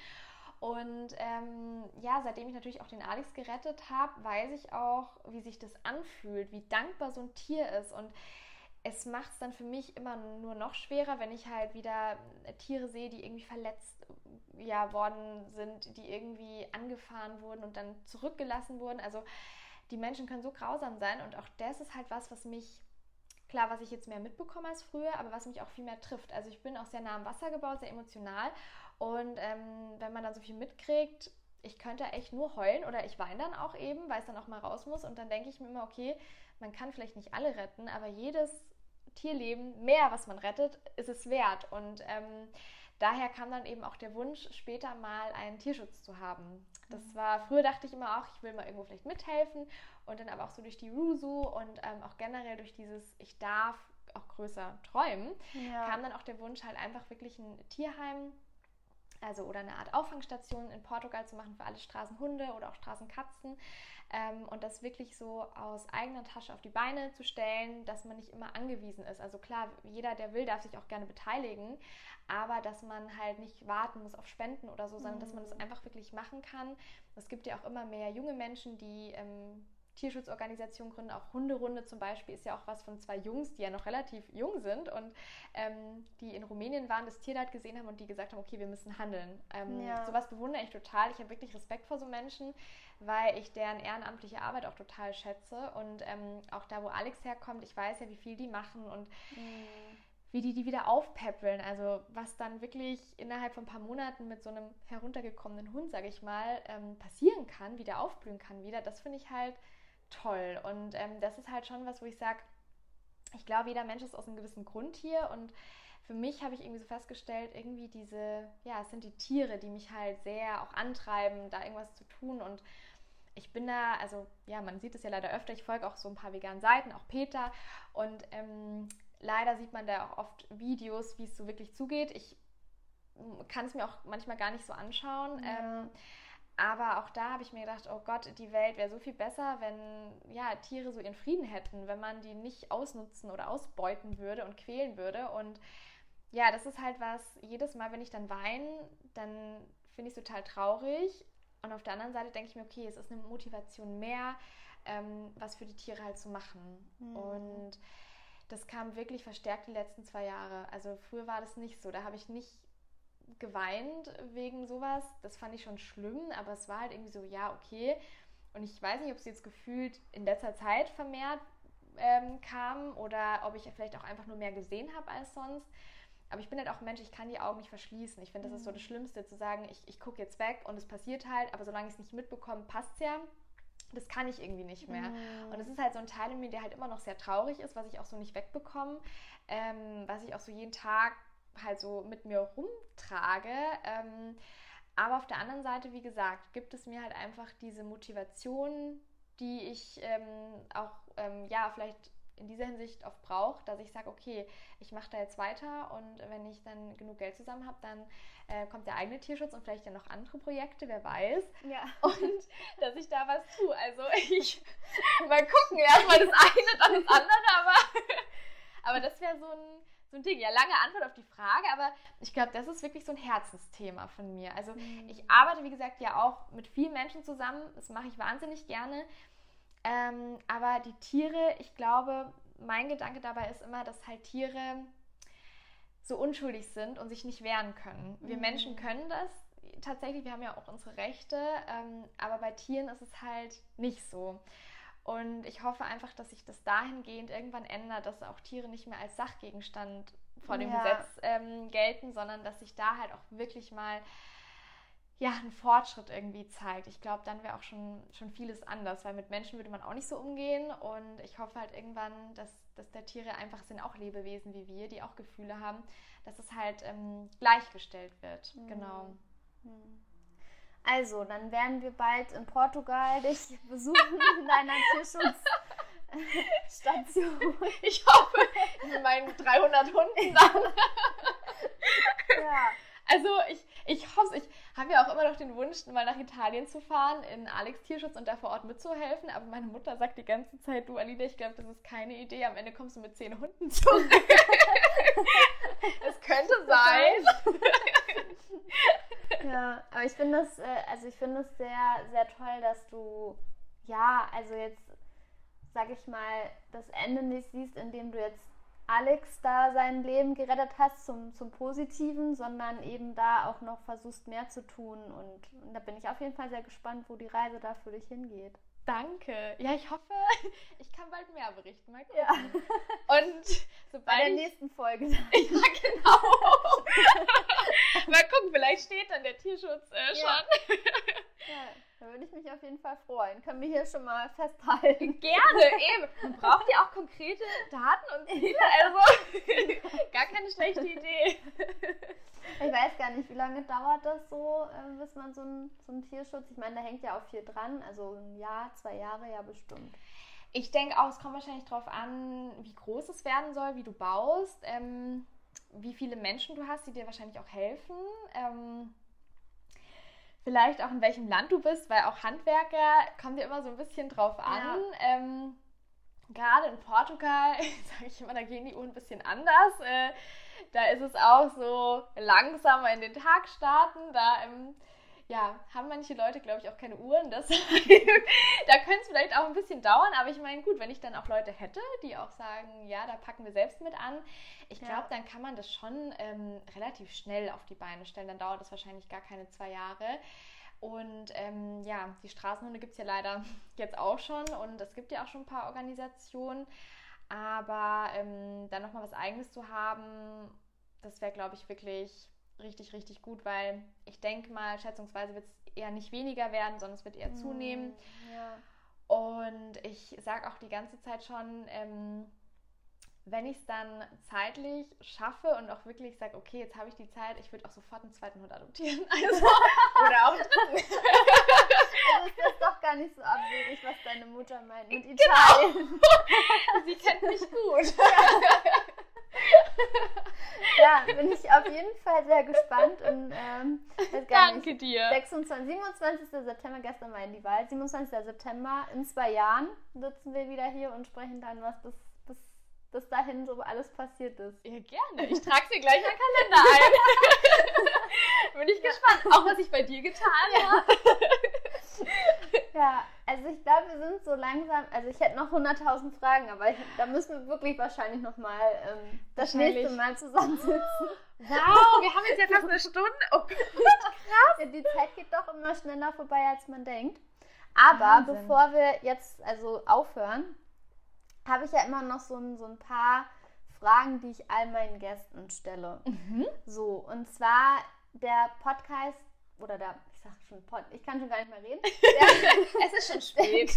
Und ähm, ja, seitdem ich natürlich auch den Alex gerettet habe, weiß ich auch, wie sich das anfühlt, wie dankbar so ein Tier ist. Und es macht es dann für mich immer nur noch schwerer, wenn ich halt wieder Tiere sehe, die irgendwie verletzt ja, worden sind, die irgendwie angefahren wurden und dann zurückgelassen wurden. Also die Menschen können so grausam sein und auch das ist halt was, was mich Klar, was ich jetzt mehr mitbekomme als früher, aber was mich auch viel mehr trifft. Also ich bin auch sehr nah am Wasser gebaut, sehr emotional. Und ähm, wenn man dann so viel mitkriegt, ich könnte echt nur heulen oder ich weine dann auch eben, weil es dann auch mal raus muss. Und dann denke ich mir immer, okay, man kann vielleicht nicht alle retten, aber jedes Tierleben, mehr was man rettet, ist es wert. Und ähm, daher kam dann eben auch der Wunsch, später mal einen Tierschutz zu haben. Das mhm. war, früher dachte ich immer auch, ich will mal irgendwo vielleicht mithelfen und dann aber auch so durch die Rusu und ähm, auch generell durch dieses, ich darf auch größer träumen, ja. kam dann auch der Wunsch, halt einfach wirklich ein Tierheim also oder eine Art Auffangstation in Portugal zu machen für alle Straßenhunde oder auch Straßenkatzen ähm, und das wirklich so aus eigener Tasche auf die Beine zu stellen, dass man nicht immer angewiesen ist. Also klar, jeder, der will, darf sich auch gerne beteiligen, aber dass man halt nicht warten muss auf Spenden oder so, sondern mhm. dass man das mhm. einfach wirklich machen kann. Es gibt ja auch immer mehr junge Menschen, die ähm, Tierschutzorganisationen gründen, auch Hunderunde zum Beispiel ist ja auch was von zwei Jungs, die ja noch relativ jung sind und ähm, die in Rumänien waren, das Tierleid gesehen haben und die gesagt haben, okay, wir müssen handeln. Ähm, ja. Sowas bewundere ich total. Ich habe wirklich Respekt vor so Menschen, weil ich deren ehrenamtliche Arbeit auch total schätze und ähm, auch da, wo Alex herkommt, ich weiß ja, wie viel die machen und mhm wie die die wieder aufpäppeln. Also was dann wirklich innerhalb von ein paar Monaten mit so einem heruntergekommenen Hund, sage ich mal, ähm, passieren kann, wieder aufblühen kann wieder, das finde ich halt toll. Und ähm, das ist halt schon was, wo ich sage, ich glaube, jeder Mensch ist aus einem gewissen Grund hier und für mich habe ich irgendwie so festgestellt, irgendwie diese, ja, es sind die Tiere, die mich halt sehr auch antreiben, da irgendwas zu tun und ich bin da, also ja, man sieht es ja leider öfter, ich folge auch so ein paar veganen Seiten, auch Peter und ähm, leider sieht man da auch oft Videos, wie es so wirklich zugeht. Ich kann es mir auch manchmal gar nicht so anschauen. Ja. Ähm, aber auch da habe ich mir gedacht, oh Gott, die Welt wäre so viel besser, wenn ja, Tiere so ihren Frieden hätten, wenn man die nicht ausnutzen oder ausbeuten würde und quälen würde. Und ja, das ist halt was, jedes Mal, wenn ich dann weine, dann finde ich es total traurig. Und auf der anderen Seite denke ich mir, okay, es ist eine Motivation mehr, ähm, was für die Tiere halt zu machen. Mhm. Und das kam wirklich verstärkt die letzten zwei Jahre. Also früher war das nicht so. Da habe ich nicht geweint wegen sowas. Das fand ich schon schlimm, aber es war halt irgendwie so, ja, okay. Und ich weiß nicht, ob es jetzt gefühlt in letzter Zeit vermehrt ähm, kam oder ob ich vielleicht auch einfach nur mehr gesehen habe als sonst. Aber ich bin halt auch Mensch, ich kann die Augen nicht verschließen. Ich finde, das ist so das mhm. Schlimmste, zu sagen, ich, ich gucke jetzt weg und es passiert halt, aber solange ich es nicht mitbekomme, passt es ja. Das kann ich irgendwie nicht mehr. Mm. Und es ist halt so ein Teil in mir, der halt immer noch sehr traurig ist, was ich auch so nicht wegbekomme, ähm, was ich auch so jeden Tag halt so mit mir rumtrage. Ähm, aber auf der anderen Seite, wie gesagt, gibt es mir halt einfach diese Motivation, die ich ähm, auch, ähm, ja, vielleicht in dieser Hinsicht oft brauche, dass ich sage, okay, ich mache da jetzt weiter und wenn ich dann genug Geld zusammen habe, dann äh, kommt der eigene Tierschutz und vielleicht dann noch andere Projekte, wer weiß. Ja. Und dass ich da was tue. Also ich mal gucken, erstmal das eine, dann das andere, aber, aber das wäre so ein so ein Ding. Ja, lange Antwort auf die Frage, aber ich glaube, das ist wirklich so ein Herzensthema von mir. Also mhm. ich arbeite, wie gesagt, ja auch mit vielen Menschen zusammen. Das mache ich wahnsinnig gerne. Ähm, aber die Tiere, ich glaube, mein Gedanke dabei ist immer, dass halt Tiere so unschuldig sind und sich nicht wehren können. Wir mhm. Menschen können das tatsächlich, wir haben ja auch unsere Rechte, ähm, aber bei Tieren ist es halt nicht so. Und ich hoffe einfach, dass sich das dahingehend irgendwann ändert, dass auch Tiere nicht mehr als Sachgegenstand vor dem ja. Gesetz ähm, gelten, sondern dass sich da halt auch wirklich mal ja, ein Fortschritt irgendwie zeigt. Ich glaube, dann wäre auch schon, schon vieles anders, weil mit Menschen würde man auch nicht so umgehen. Und ich hoffe halt irgendwann, dass, dass der Tiere einfach sind auch Lebewesen wie wir, die auch Gefühle haben, dass es halt ähm, gleichgestellt wird. Mhm. Genau. Mhm. Also, dann werden wir bald in Portugal dich besuchen in deiner Tierschutz. Station. Ich hoffe, mit meinen 300 Hunden dann. ja. Also ich, ich hoffe, ich habe ja auch immer noch den Wunsch, mal nach Italien zu fahren, in Alex Tierschutz und da vor Ort mitzuhelfen. Aber meine Mutter sagt die ganze Zeit, du Alida, ich glaube, das ist keine Idee. Am Ende kommst du mit zehn Hunden zurück. Es könnte sein. ja, aber ich finde es, äh, also ich finde es sehr, sehr toll, dass du, ja, also jetzt, sag ich mal, das Ende nicht siehst, indem du jetzt Alex da sein Leben gerettet hast zum, zum Positiven, sondern eben da auch noch versuchst mehr zu tun. Und, und da bin ich auf jeden Fall sehr gespannt, wo die Reise da für dich hingeht. Danke. Ja, ich hoffe, ich kann bald mehr berichten. Mal gucken. Ja. Und sobald Bei der ich, nächsten Folge. Ja, genau. Mal gucken, vielleicht steht dann der Tierschutz äh, schon. Ja. Ja, da würde ich mich auf jeden Fall freuen. Können wir hier schon mal festhalten. Gerne, eben. Man braucht ja auch konkrete Daten und Ziele. Also gar keine schlechte Idee. Ich weiß gar nicht, wie lange dauert das so, äh, bis man so einen so einen Tierschutz, ich meine, da hängt ja auch viel dran, also ein Jahr, zwei Jahre ja bestimmt. Ich denke auch, es kommt wahrscheinlich darauf an, wie groß es werden soll, wie du baust, ähm, wie viele Menschen du hast, die dir wahrscheinlich auch helfen. Ähm, vielleicht auch in welchem Land du bist, weil auch Handwerker kommt dir immer so ein bisschen drauf an. Ja. Ähm, Gerade in Portugal, sage ich immer, da gehen die Uhren ein bisschen anders. Äh, da ist es auch so langsamer in den Tag starten. Da ähm, ja, haben manche Leute, glaube ich, auch keine Uhren. Deshalb, da könnte es vielleicht auch ein bisschen dauern. Aber ich meine, gut, wenn ich dann auch Leute hätte, die auch sagen, ja, da packen wir selbst mit an. Ich glaube, Ja. dann kann man das schon ähm, relativ schnell auf die Beine stellen. Dann dauert das wahrscheinlich gar keine zwei Jahre. Und ähm, ja, die Straßenhunde gibt es ja leider jetzt auch schon. Und es gibt ja auch schon ein paar Organisationen. Aber ähm, dann nochmal was Eigenes zu haben, das wäre, glaube ich, wirklich richtig, richtig gut, weil ich denke mal, schätzungsweise wird es eher nicht weniger werden, sondern es wird eher zunehmen. Ja. Und ich sage auch die ganze Zeit schon, ähm, wenn ich es dann zeitlich schaffe und auch wirklich sage, okay, jetzt habe ich die Zeit, ich würde auch sofort einen zweiten Hund adoptieren. Also, oder auch dritten. Also ist das doch gar nicht so abwegig, was deine Mutter meint mit Italien. Sie kennt mich gut. Ja, bin ich auf jeden Fall sehr gespannt und ähm, gar nicht. Danke dir. 26, 27. September, gestern war die Wahl, 27. September, in zwei Jahren sitzen wir wieder hier und sprechen dann, was bis, bis, bis dahin so alles passiert ist. Ja, gerne. Ich trage sie gleich in den Kalender ein. Bin ich gespannt. Auch was ich bei dir getan habe. Ja, also ich glaube, wir sind so langsam, also ich hätte noch 100.000 Fragen, aber ich, da müssen wir wirklich wahrscheinlich nochmal ähm, das nächste Mal zusammensitzen. Wow, wir haben jetzt ja fast eine Stunde. Oh Gott. Ja, die Zeit geht doch immer schneller vorbei, als man denkt. Aber Wahnsinn. bevor wir jetzt also aufhören, habe ich ja immer noch so ein, so ein paar Fragen, die ich all meinen Gästen stelle. Mhm. So, und zwar der Podcast oder der, sag schon Pod, ich kann schon gar nicht mehr reden. Es ist schon spät.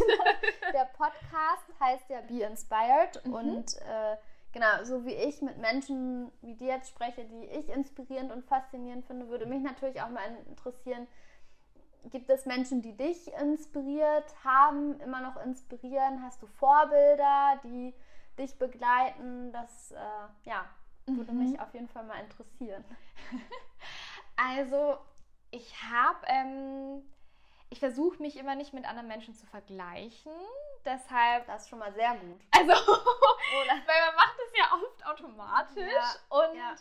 Der Podcast heißt ja Be Inspired Mhm. und äh, genau, so wie ich mit Menschen wie dir jetzt spreche, die ich inspirierend und faszinierend finde, würde mich natürlich auch mal interessieren, gibt es Menschen, die dich inspiriert haben, immer noch inspirieren? Hast du Vorbilder, die dich begleiten? Das äh, ja, würde Mhm. mich auf jeden Fall mal interessieren. Also, ich habe, ähm, ich versuche mich immer nicht mit anderen Menschen zu vergleichen. Deshalb, Das ist schon mal sehr gut. also, weil man macht es ja oft automatisch. Ja, und ja.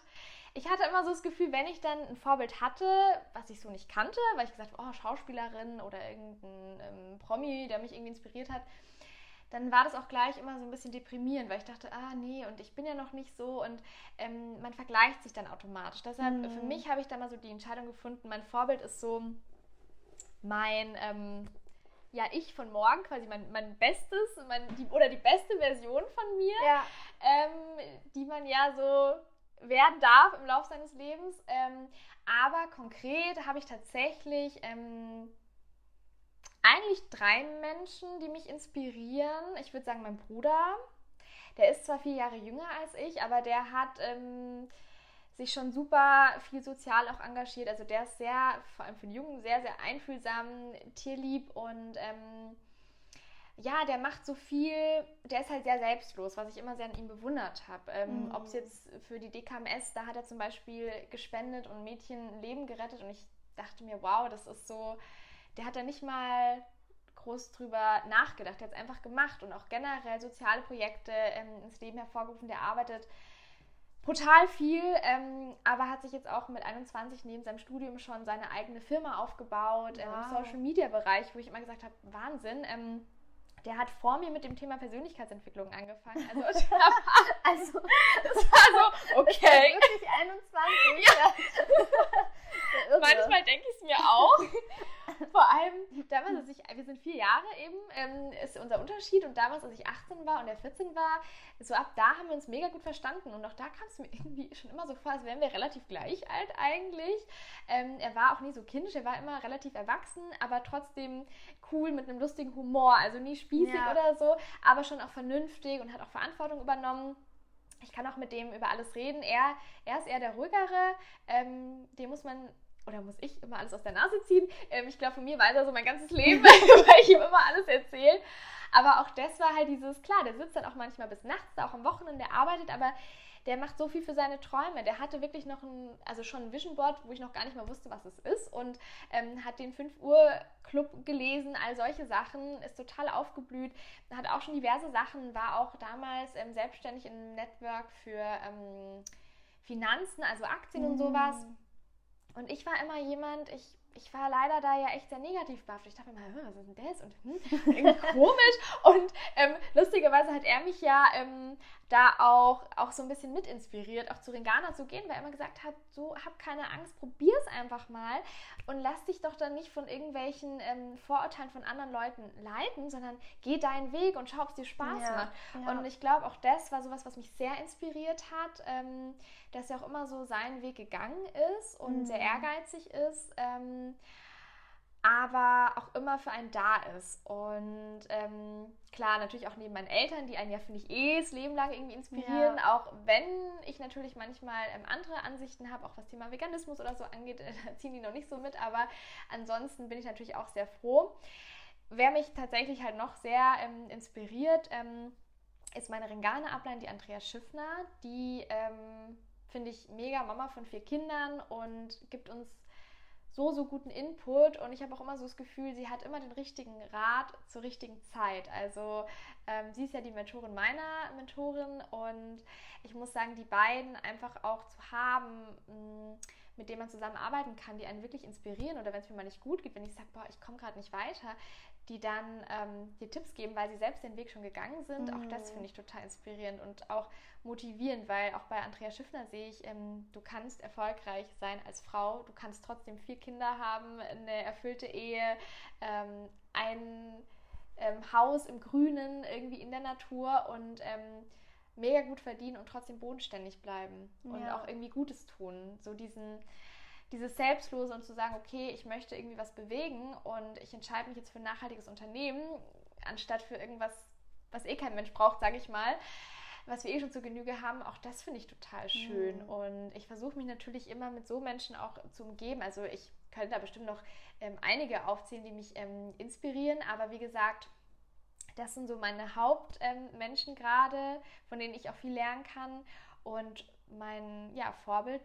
ich hatte immer so das Gefühl, wenn ich dann ein Vorbild hatte, was ich so nicht kannte, weil ich gesagt habe, oh, Schauspielerin oder irgendein ähm, Promi, der mich irgendwie inspiriert hat, dann war das auch gleich immer so ein bisschen deprimierend, weil ich dachte, ah nee, und ich bin ja noch nicht so und ähm, man vergleicht sich dann automatisch. Deshalb Mhm. für mich habe ich da mal so die Entscheidung gefunden, mein Vorbild ist so mein, ähm, ja, ich von morgen, quasi mein, mein Bestes, mein, die, oder die beste Version von mir Ja. ähm, die man ja so werden darf im Laufe seines Lebens. Ähm, aber konkret habe ich tatsächlich ähm, eigentlich drei Menschen, die mich inspirieren. Ich würde sagen, mein Bruder, der ist zwar vier Jahre jünger als ich, aber der hat ähm, sich schon super viel sozial auch engagiert. Also der ist sehr, vor allem für den Jungen, sehr, sehr einfühlsam, tierlieb und ähm, ja, der macht so viel, der ist halt sehr selbstlos, was ich immer sehr an ihm bewundert habe. Ähm, mhm. Ob es jetzt für die DKMS, da hat er zum Beispiel gespendet und Mädchen Leben gerettet und ich dachte mir, wow, das ist so, der hat da nicht mal groß drüber nachgedacht, der hat es einfach gemacht und auch generell soziale Projekte ähm, ins Leben hervorgerufen, der arbeitet brutal viel, ähm, aber hat sich jetzt auch mit 21 neben seinem Studium schon seine eigene Firma aufgebaut wow. ähm, im Social Media Bereich, wo ich immer gesagt habe, Wahnsinn. Ähm, der hat vor mir mit dem Thema Persönlichkeitsentwicklung angefangen. Also, also das war so, okay. Wirklich 21. Ja. Manchmal denke ich es mir auch. Vor allem damals, als ich, wir sind vier Jahre eben, ähm, ist unser Unterschied und damals, als ich 18 war und er 14 war, so ab da haben wir uns mega gut verstanden und auch da kam es mir irgendwie schon immer so vor, als wären wir relativ gleich alt eigentlich. Ähm, er war auch nie so kindisch, er war immer relativ erwachsen, aber trotzdem cool mit einem lustigen Humor, also nie spießig ja. oder so, aber schon auch vernünftig und hat auch Verantwortung übernommen ich kann auch mit dem über alles reden. Er, er ist eher der ruhigere. Ähm, dem muss man oder muss ich immer alles aus der Nase ziehen? Ähm, ich glaube, von mir weiß er so mein ganzes Leben, weil ich ihm immer alles erzähle. Aber auch das war halt dieses, klar, der sitzt dann auch manchmal bis nachts, auch am Wochenende, arbeitet, aber der macht so viel für seine Träume. Der hatte wirklich noch ein, also schon ein Vision Board, wo ich noch gar nicht mal wusste, was es ist und ähm, hat den 5 Uhr Club gelesen, all solche Sachen, ist total aufgeblüht, hat auch schon diverse Sachen, war auch damals ähm, selbstständig im Network für ähm, Finanzen, also Aktien mhm. und sowas. Und ich war immer jemand, ich ich war leider da ja echt sehr negativ behaftet. Ich dachte mir mal, was ist denn das? Und hm, irgendwie komisch. Und ähm, lustigerweise hat er mich ja ähm, da auch, auch so ein bisschen mit inspiriert, auch zu Ringana zu gehen, weil er immer gesagt hat, so hab keine Angst, probier es einfach mal und lass dich doch dann nicht von irgendwelchen ähm, Vorurteilen von anderen Leuten leiten, sondern geh deinen Weg und schau, ob es dir Spaß ja, macht. Ja. Und ich glaube, auch das war sowas, was mich sehr inspiriert hat, ähm, dass er auch immer so seinen Weg gegangen ist und mhm. sehr ehrgeizig ist. Ähm, aber auch immer für einen da ist. Und ähm, klar, natürlich auch neben meinen Eltern, die einen ja, finde ich, eh das Leben lang irgendwie inspirieren. Ja. Auch wenn ich natürlich manchmal ähm, andere Ansichten habe, auch was Thema Veganismus oder so angeht, da ziehen die noch nicht so mit. Aber ansonsten bin ich natürlich auch sehr froh. Wer mich tatsächlich halt noch sehr ähm, inspiriert, ähm, ist meine Ringane-Ablein, die Andrea Schiffner. Die ähm, finde ich mega Mama von vier Kindern und gibt uns so, so guten Input und ich habe auch immer so das Gefühl, sie hat immer den richtigen Rat zur richtigen Zeit. Also ähm, sie ist ja die Mentorin meiner Mentorin und ich muss sagen, die beiden einfach auch zu haben, mh, mm, mit denen man zusammenarbeiten kann, die einen wirklich inspirieren oder wenn es mir mal nicht gut geht, wenn ich sage, boah, ich komme gerade nicht weiter, die dann ähm, dir Tipps geben, weil sie selbst den Weg schon gegangen sind. Mhm. Auch das mhm. finde ich total inspirierend und auch motivierend, weil auch bei Andrea Schiffner sehe ich, ähm, du kannst erfolgreich sein als Frau, du kannst trotzdem vier Kinder haben, eine erfüllte Ehe, ähm, ein ähm, Haus im Grünen, irgendwie in der Natur und ähm, mega gut verdienen und trotzdem bodenständig bleiben ja. und auch irgendwie Gutes tun. So diesen dieses Selbstlose und zu sagen, okay, ich möchte irgendwie was bewegen und ich entscheide mich jetzt für ein nachhaltiges Unternehmen, anstatt für irgendwas, was eh kein Mensch braucht, sage ich mal, was wir eh schon zur Genüge haben, auch das finde ich total schön. Mhm. Und ich versuche mich natürlich immer mit so Menschen auch zu umgeben. Also ich könnte da bestimmt noch ähm, einige aufzählen, die mich ähm, inspirieren, aber wie gesagt, das sind so meine Hauptmenschen ähm, gerade, von denen ich auch viel lernen kann. Und mein ja, Vorbild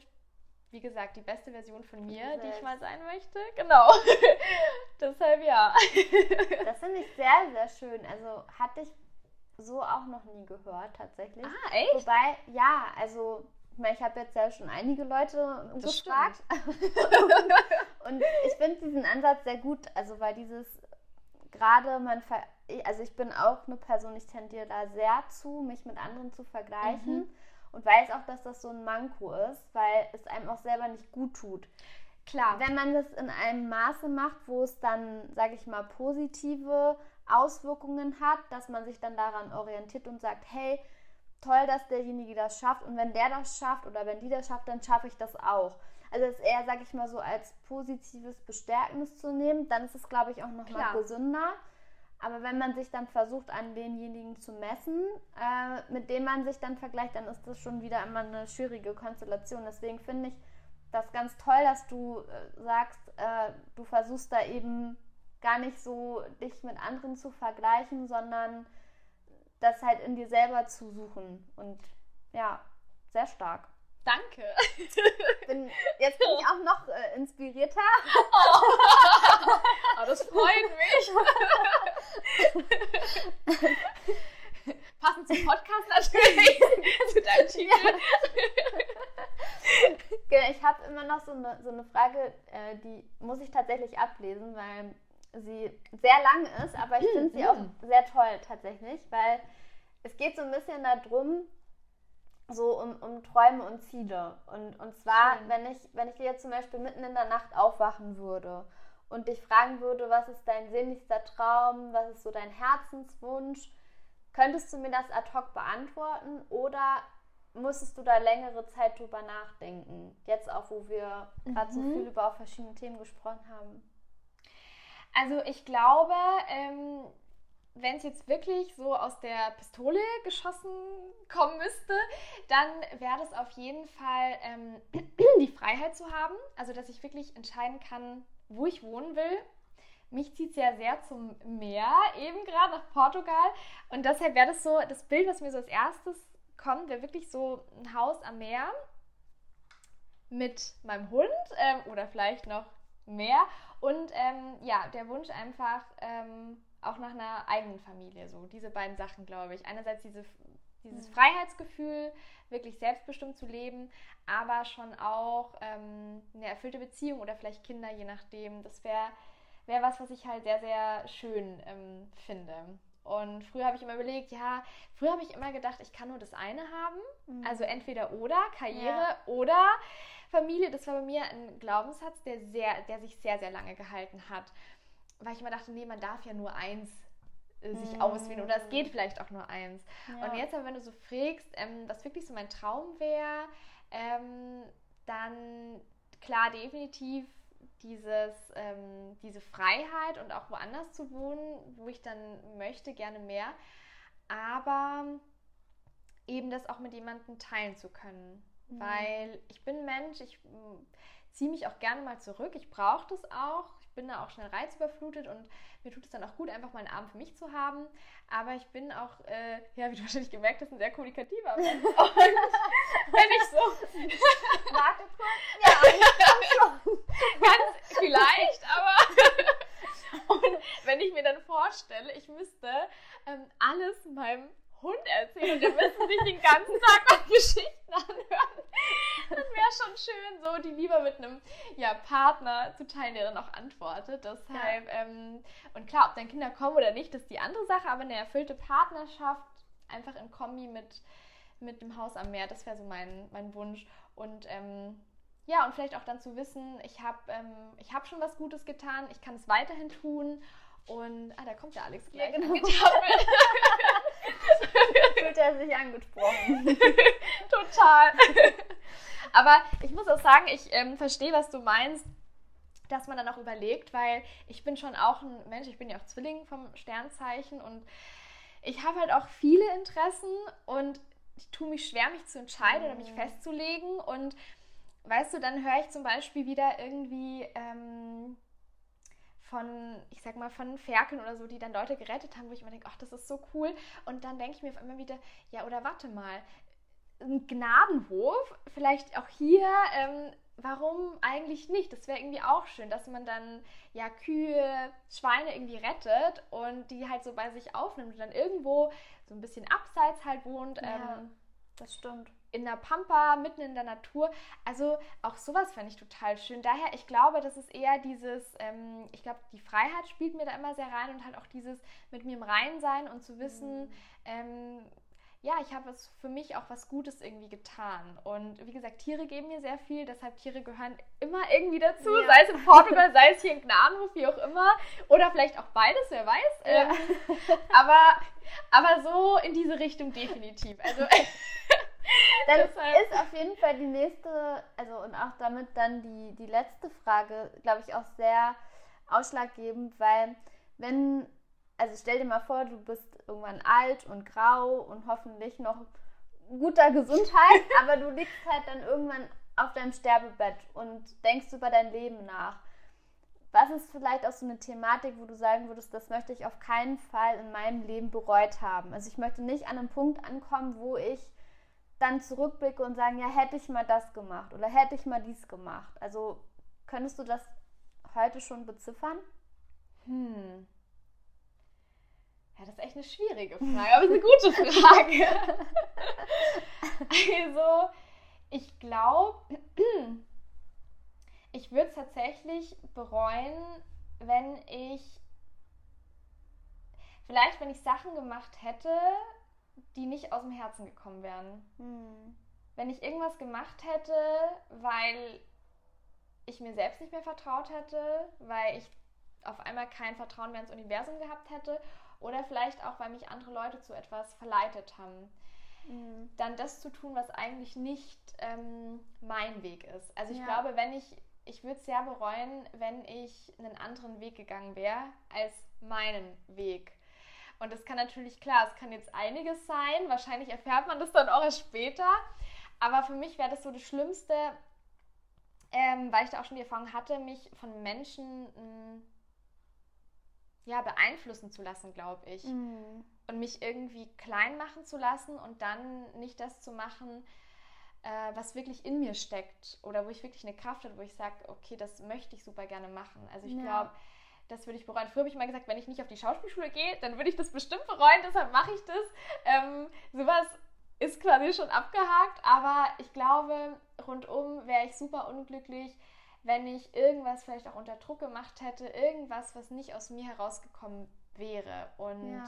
wie gesagt, die beste Version von mir, die ich mal sein möchte. Genau. Deshalb ja. das finde ich sehr, sehr schön. Also hatte ich so auch noch nie gehört, tatsächlich. Ah, echt? Wobei, ja, also ich habe jetzt ja schon einige Leute das gefragt. und ich finde diesen Ansatz sehr gut, also weil dieses gerade man, also ich bin auch eine Person, ich tendiere da sehr zu, mich mit anderen zu vergleichen. Mhm und weiß auch, dass das so ein Manko ist, weil es einem auch selber nicht gut tut. Klar. Wenn man das in einem Maße macht, wo es dann, sage ich mal, positive Auswirkungen hat, dass man sich dann daran orientiert und sagt, hey, toll, dass derjenige das schafft und wenn der das schafft oder wenn die das schafft, dann schaffe ich das auch. Also es eher, sage ich mal, so als positives Bestärkendes zu nehmen, dann ist es, glaube ich, auch nochmal gesünder. Aber wenn man sich dann versucht, an denjenigen zu messen, äh, mit dem man sich dann vergleicht, dann ist das schon wieder immer eine schwierige Konstellation. Deswegen finde ich das ganz toll, dass du äh, sagst, äh, du versuchst da eben gar nicht so dich mit anderen zu vergleichen, sondern das halt in dir selber zu suchen. Und ja, sehr stark. Danke. Bin, jetzt bin ich auch noch äh, inspirierter. Oh. oh, das freut mich. Passend zum Podcast natürlich. zu deinem Titel. Genau, ich habe immer noch so eine, so eine Frage, äh, die muss ich tatsächlich ablesen, weil sie sehr lang ist, aber ich finde sie auch sehr toll tatsächlich, weil es geht so ein bisschen darum, so um, um Träume und Ziele. Und, und zwar, wenn ich, wenn ich dir jetzt zum Beispiel mitten in der Nacht aufwachen würde und dich fragen würde, was ist dein sehnlichster Traum, was ist so dein Herzenswunsch, könntest du mir das ad hoc beantworten oder musstest du da längere Zeit drüber nachdenken? Jetzt auch, wo wir mhm. gerade so viel über verschiedene Themen gesprochen haben. Also ich glaube, ähm, wenn es jetzt wirklich so aus der Pistole geschossen kommen müsste, dann wäre das auf jeden Fall ähm, die Freiheit zu haben. Also, dass ich wirklich entscheiden kann, wo ich wohnen will. Mich zieht es ja sehr zum Meer, eben gerade nach Portugal. Und deshalb wäre das so, das Bild, was mir so als erstes kommt, wäre wirklich so ein Haus am Meer mit meinem Hund ähm, oder vielleicht noch mehr. Und ähm, ja, der Wunsch einfach, ähm, auch nach einer eigenen Familie. So diese beiden Sachen, glaube ich. Einerseits diese, dieses mhm. Freiheitsgefühl, wirklich selbstbestimmt zu leben, aber schon auch ähm, eine erfüllte Beziehung oder vielleicht Kinder, je nachdem. Das wäre wär was, was ich halt sehr, sehr schön ähm, finde. Und früher habe ich immer überlegt, ja, früher habe ich immer gedacht, ich kann nur das eine haben. Mhm. Also entweder oder, Karriere ja. oder Familie. Das war bei mir ein Glaubenssatz, der, sehr, der sich sehr, sehr lange gehalten hat weil ich immer dachte, nee, man darf ja nur eins äh, sich mm. auswählen oder es geht vielleicht auch nur eins. Ja. Und jetzt aber, wenn du so fragst, ähm, was wirklich so mein Traum wäre, ähm, dann klar, definitiv dieses, ähm, diese Freiheit und auch woanders zu wohnen, wo ich dann möchte, gerne mehr. Aber eben das auch mit jemandem teilen zu können. Mhm. Weil ich bin Mensch, ich ziehe mich auch gerne mal zurück. Ich brauche das auch bin da auch schnell reizüberflutet und mir tut es dann auch gut, einfach mal einen Abend für mich zu haben. Aber ich bin auch, äh, ja, wie du wahrscheinlich gemerkt hast, ein sehr kommunikativer Mensch. Und wenn ich so. Warte kurz. Ja, Ganz vielleicht, aber. und wenn ich mir dann vorstelle, ich müsste ähm, alles meinem Hund erzählen der müsste sich den ganzen Tag noch Geschichten anhören. Das wäre schon schön, so die lieber mit einem ja, Partner zu teilen, der dann auch antwortet. Deshalb, ja. ähm, und klar, ob dann Kinder kommen oder nicht, das ist die andere Sache, aber eine erfüllte Partnerschaft, einfach in Kombi mit, mit dem Haus am Meer, das wäre so mein, mein Wunsch. Und ähm, ja, und vielleicht auch dann zu wissen, ich habe ähm, hab schon was Gutes getan, ich kann es weiterhin tun. Und, ah, da kommt der Alex gleich. Ja, genau. Fühlt er sich angesprochen. Total. Aber ich muss auch sagen, ich ähm, verstehe, was du meinst, dass man dann auch überlegt, weil ich bin schon auch ein Mensch, ich bin ja auch Zwilling vom Sternzeichen und ich habe halt auch viele Interessen und ich tue mich schwer, mich zu entscheiden oder mich mhm. festzulegen. Und weißt du, dann höre ich zum Beispiel wieder irgendwie. Ähm, von, ich sag mal, von Ferkeln oder so, die dann Leute gerettet haben, wo ich mir denke, ach, das ist so cool. Und dann denke ich mir einmal wieder, ja, oder warte mal, ein Gnadenhof, vielleicht auch hier, ähm, warum eigentlich nicht? Das wäre irgendwie auch schön, dass man dann ja Kühe, Schweine irgendwie rettet und die halt so bei sich aufnimmt und dann irgendwo so ein bisschen abseits halt wohnt. Ja, ähm, das stimmt in der Pampa, mitten in der Natur. Also auch sowas fände ich total schön. Daher, ich glaube, das ist eher dieses, ähm, ich glaube, die Freiheit spielt mir da immer sehr rein und halt auch dieses mit mir im Rein sein und zu wissen, mhm. ähm, ja, ich habe es für mich auch was Gutes irgendwie getan. Und wie gesagt, Tiere geben mir sehr viel, deshalb Tiere gehören immer irgendwie dazu, ja. sei es in Portugal, sei es hier in Gnadenhof, wie auch immer. Oder vielleicht auch beides, wer weiß. Ja. Ähm, aber, aber so in diese Richtung definitiv. Also dann ist auf jeden Fall die nächste, also und auch damit dann die, die letzte Frage, glaube ich, auch sehr ausschlaggebend, weil wenn, also stell dir mal vor, du bist irgendwann alt und grau und hoffentlich noch guter Gesundheit, aber du liegst halt dann irgendwann auf deinem Sterbebett und denkst über dein Leben nach. was ist vielleicht auch so eine Thematik, wo du sagen würdest, das möchte ich auf keinen Fall in meinem Leben bereut haben? Also ich möchte nicht an einem Punkt ankommen, wo ich dann zurückblicke und sagen, ja, hätte ich mal das gemacht oder hätte ich mal dies gemacht. Also könntest du das heute schon beziffern? Hm. Ja, das ist echt eine schwierige Frage, aber es ist eine gute Frage. also, ich glaube, ich würde es tatsächlich bereuen, wenn ich, vielleicht wenn ich Sachen gemacht hätte, die nicht aus dem Herzen gekommen wären. Hm. Wenn ich irgendwas gemacht hätte, weil ich mir selbst nicht mehr vertraut hätte, weil ich auf einmal kein Vertrauen mehr ins Universum gehabt hätte oder vielleicht auch, weil mich andere Leute zu etwas verleitet haben. Mhm. Dann das zu tun, was eigentlich nicht ähm, mein Weg ist. Also ich ja. glaube, wenn ich, ich würde es sehr bereuen, wenn ich einen anderen Weg gegangen wäre als meinen Weg. Und das kann natürlich, klar, es kann jetzt einiges sein. Wahrscheinlich erfährt man das dann auch erst später. Aber für mich wäre das so das Schlimmste, ähm, weil ich da auch schon die Erfahrung hatte, mich von Menschen mh, mm, ja, beeinflussen zu lassen, glaube ich. Mhm. Und mich irgendwie klein machen zu lassen und dann nicht das zu machen, äh, was wirklich in mir steckt oder wo ich wirklich eine Kraft habe, wo ich sage, okay, das möchte ich super gerne machen. Also ich ja. glaube, das würde ich bereuen. Früher habe ich mal gesagt, wenn ich nicht auf die Schauspielschule gehe, dann würde ich das bestimmt bereuen, deshalb mache ich das. Ähm, sowas ist quasi schon abgehakt, aber ich glaube, rundum wäre ich super unglücklich, wenn ich irgendwas vielleicht auch unter Druck gemacht hätte, irgendwas, was nicht aus mir herausgekommen wäre. Und ja.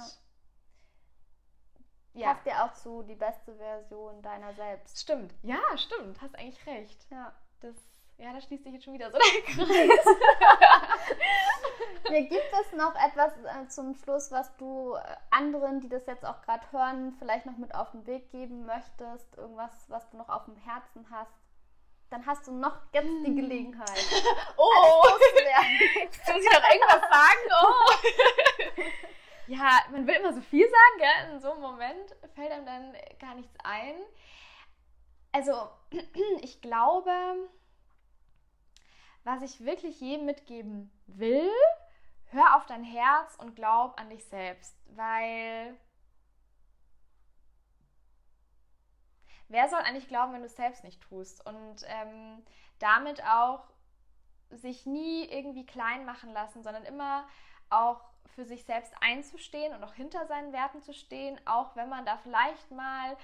ja. Passt dir auch zu, die beste Version deiner selbst. Stimmt, ja, stimmt, hast eigentlich recht. Ja. Das ja, da schließt sich jetzt schon wieder so der Kreis. ja, gibt es noch etwas äh, zum Schluss, was du äh, anderen, die das jetzt auch gerade hören, vielleicht noch mit auf den Weg geben möchtest? Irgendwas, was du noch auf dem Herzen hast? Dann hast du noch jetzt die hm. Gelegenheit. oh! Jetzt muss ich noch irgendwas sagen. Oh! ja, man will immer so viel sagen, gell? In so einem Moment fällt einem dann gar nichts ein. Also, ich glaube was ich wirklich jedem mitgeben will, hör auf dein Herz und glaub an dich selbst, weil wer soll eigentlich glauben, wenn du es selbst nicht tust? Und ähm, damit auch sich nie irgendwie klein machen lassen, sondern immer auch für sich selbst einzustehen und auch hinter seinen Werten zu stehen, auch wenn man da vielleicht mal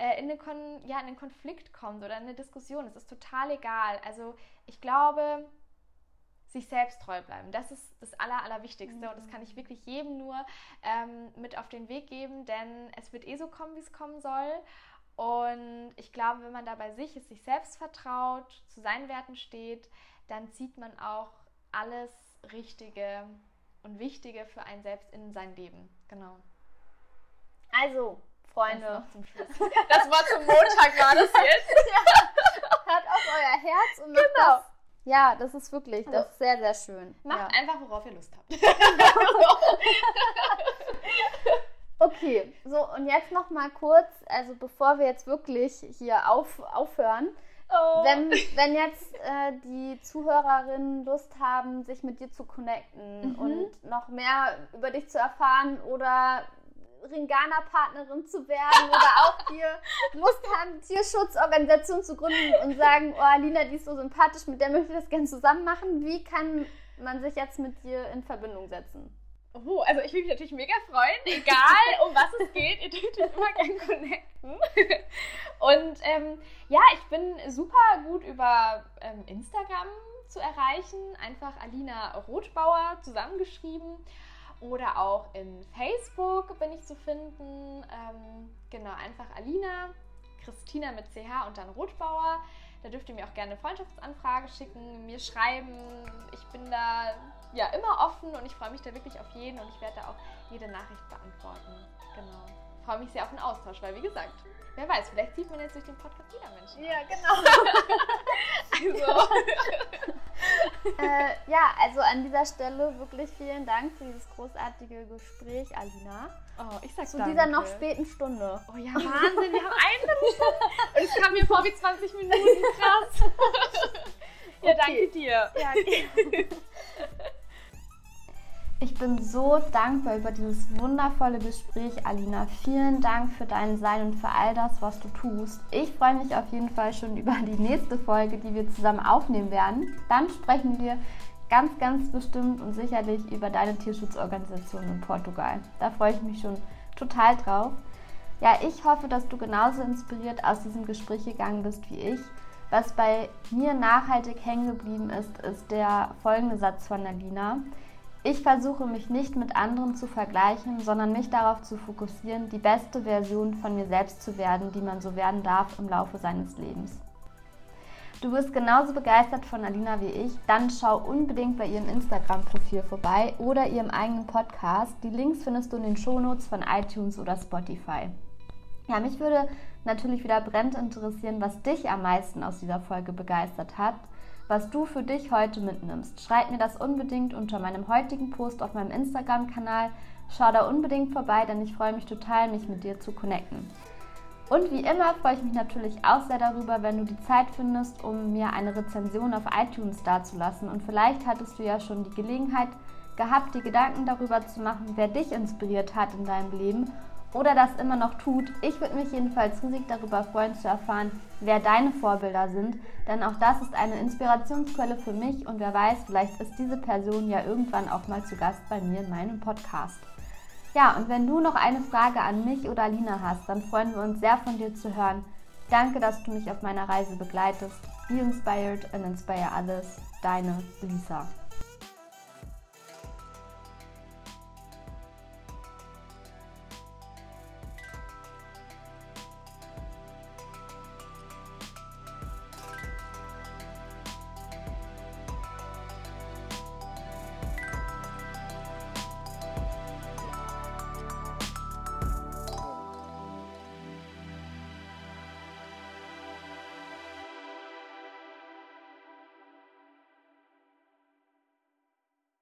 äh, in, einen ja, in einen Konflikt kommt oder in eine Diskussion. Es ist total egal. Also ich glaube, sich selbst treu bleiben. Das ist das Aller, Allerwichtigste mhm. und das kann ich wirklich jedem nur ähm, mit auf den Weg geben, denn es wird eh so kommen, wie es kommen soll. Und ich glaube, wenn man da bei sich ist, sich selbst vertraut, zu seinen Werten steht, dann zieht man auch alles Richtige und Wichtige für einen selbst in sein Leben. Genau. Also, Freunde. Das, zum Schluss. das Wort zum Montag war das jetzt. ja. Hört auf euer Herz und macht genau. das. Ja, das ist wirklich, das ist sehr, sehr schön. Macht ja. einfach, worauf ihr Lust habt. okay, so und jetzt noch mal kurz, also bevor wir jetzt wirklich hier auf, aufhören, Oh. Wenn, wenn jetzt äh, die Zuhörerinnen Lust haben, sich mit dir zu connecten mhm. und noch mehr über dich zu erfahren oder Ringana-Partnerin zu werden oder auch hier Lust haben, Tierschutzorganisationen zu gründen und sagen, oh, Alina, die ist so sympathisch, mit der möchte ich das gerne zusammen machen. Wie kann man sich jetzt mit dir in Verbindung setzen? Oh, also ich würde mich natürlich mega freuen, egal um was es geht, ihr dürft mich immer gerne connecten. Und ähm, ja, ich bin super gut über ähm, Instagram zu erreichen, einfach Alina Rothbauer zusammengeschrieben oder auch in Facebook bin ich zu finden. Ähm, genau, einfach Alina, Christina mit CH und dann Rotbauer. Da dürft ihr mir auch gerne eine Freundschaftsanfrage schicken, mir schreiben. Ich bin da ja immer offen und ich freue mich da wirklich auf jeden und ich werde da auch jede Nachricht beantworten. Genau. Ich freue mich sehr auf den Austausch, weil wie gesagt, wer weiß, vielleicht sieht man jetzt durch den Podcast wieder Menschen. Ja, genau. also. Äh, ja, also an dieser Stelle wirklich vielen Dank für dieses großartige Gespräch, Alina. Oh, ich sag Zu danke. dieser noch späten Stunde. Oh ja, Wahnsinn, wir haben eine Stunde. Und es kam mir vor wie 20 Minuten. Krass. ja, okay. danke dir. Ja, okay. Ich bin so dankbar über dieses wundervolle Gespräch, Alina. Vielen Dank für dein Sein und für all das, was du tust. Ich freue mich auf jeden Fall schon über die nächste Folge, die wir zusammen aufnehmen werden. Dann sprechen wir ganz, ganz bestimmt und sicherlich über deine Tierschutzorganisation in Portugal. Da freue ich mich schon total drauf. Ja, ich hoffe, dass du genauso inspiriert aus diesem Gespräch gegangen bist wie ich. Was bei mir nachhaltig hängen geblieben ist, ist der folgende Satz von Alina. Ich versuche mich nicht mit anderen zu vergleichen, sondern mich darauf zu fokussieren, die beste Version von mir selbst zu werden, die man so werden darf im Laufe seines Lebens. Du bist genauso begeistert von Alina wie ich, dann schau unbedingt bei ihrem Instagram-Profil vorbei oder ihrem eigenen Podcast. Die Links findest du in den Shownotes von iTunes oder Spotify. Ja, mich würde natürlich wieder brennend interessieren, was dich am meisten aus dieser Folge begeistert hat was du für dich heute mitnimmst. Schreib mir das unbedingt unter meinem heutigen Post auf meinem Instagram-Kanal. Schau da unbedingt vorbei, denn ich freue mich total, mich mit dir zu connecten. Und wie immer freue ich mich natürlich auch sehr darüber, wenn du die Zeit findest, um mir eine Rezension auf iTunes dazulassen. Und vielleicht hattest du ja schon die Gelegenheit gehabt, die Gedanken darüber zu machen, wer dich inspiriert hat in deinem Leben oder das immer noch tut. Ich würde mich jedenfalls riesig darüber freuen zu erfahren, wer deine Vorbilder sind, denn auch das ist eine Inspirationsquelle für mich und wer weiß, vielleicht ist diese Person ja irgendwann auch mal zu Gast bei mir in meinem Podcast. Ja, und wenn du noch eine Frage an mich oder Alina hast, dann freuen wir uns sehr von dir zu hören. Danke, dass du mich auf meiner Reise begleitest. Be inspired and inspire others. Deine Lisa.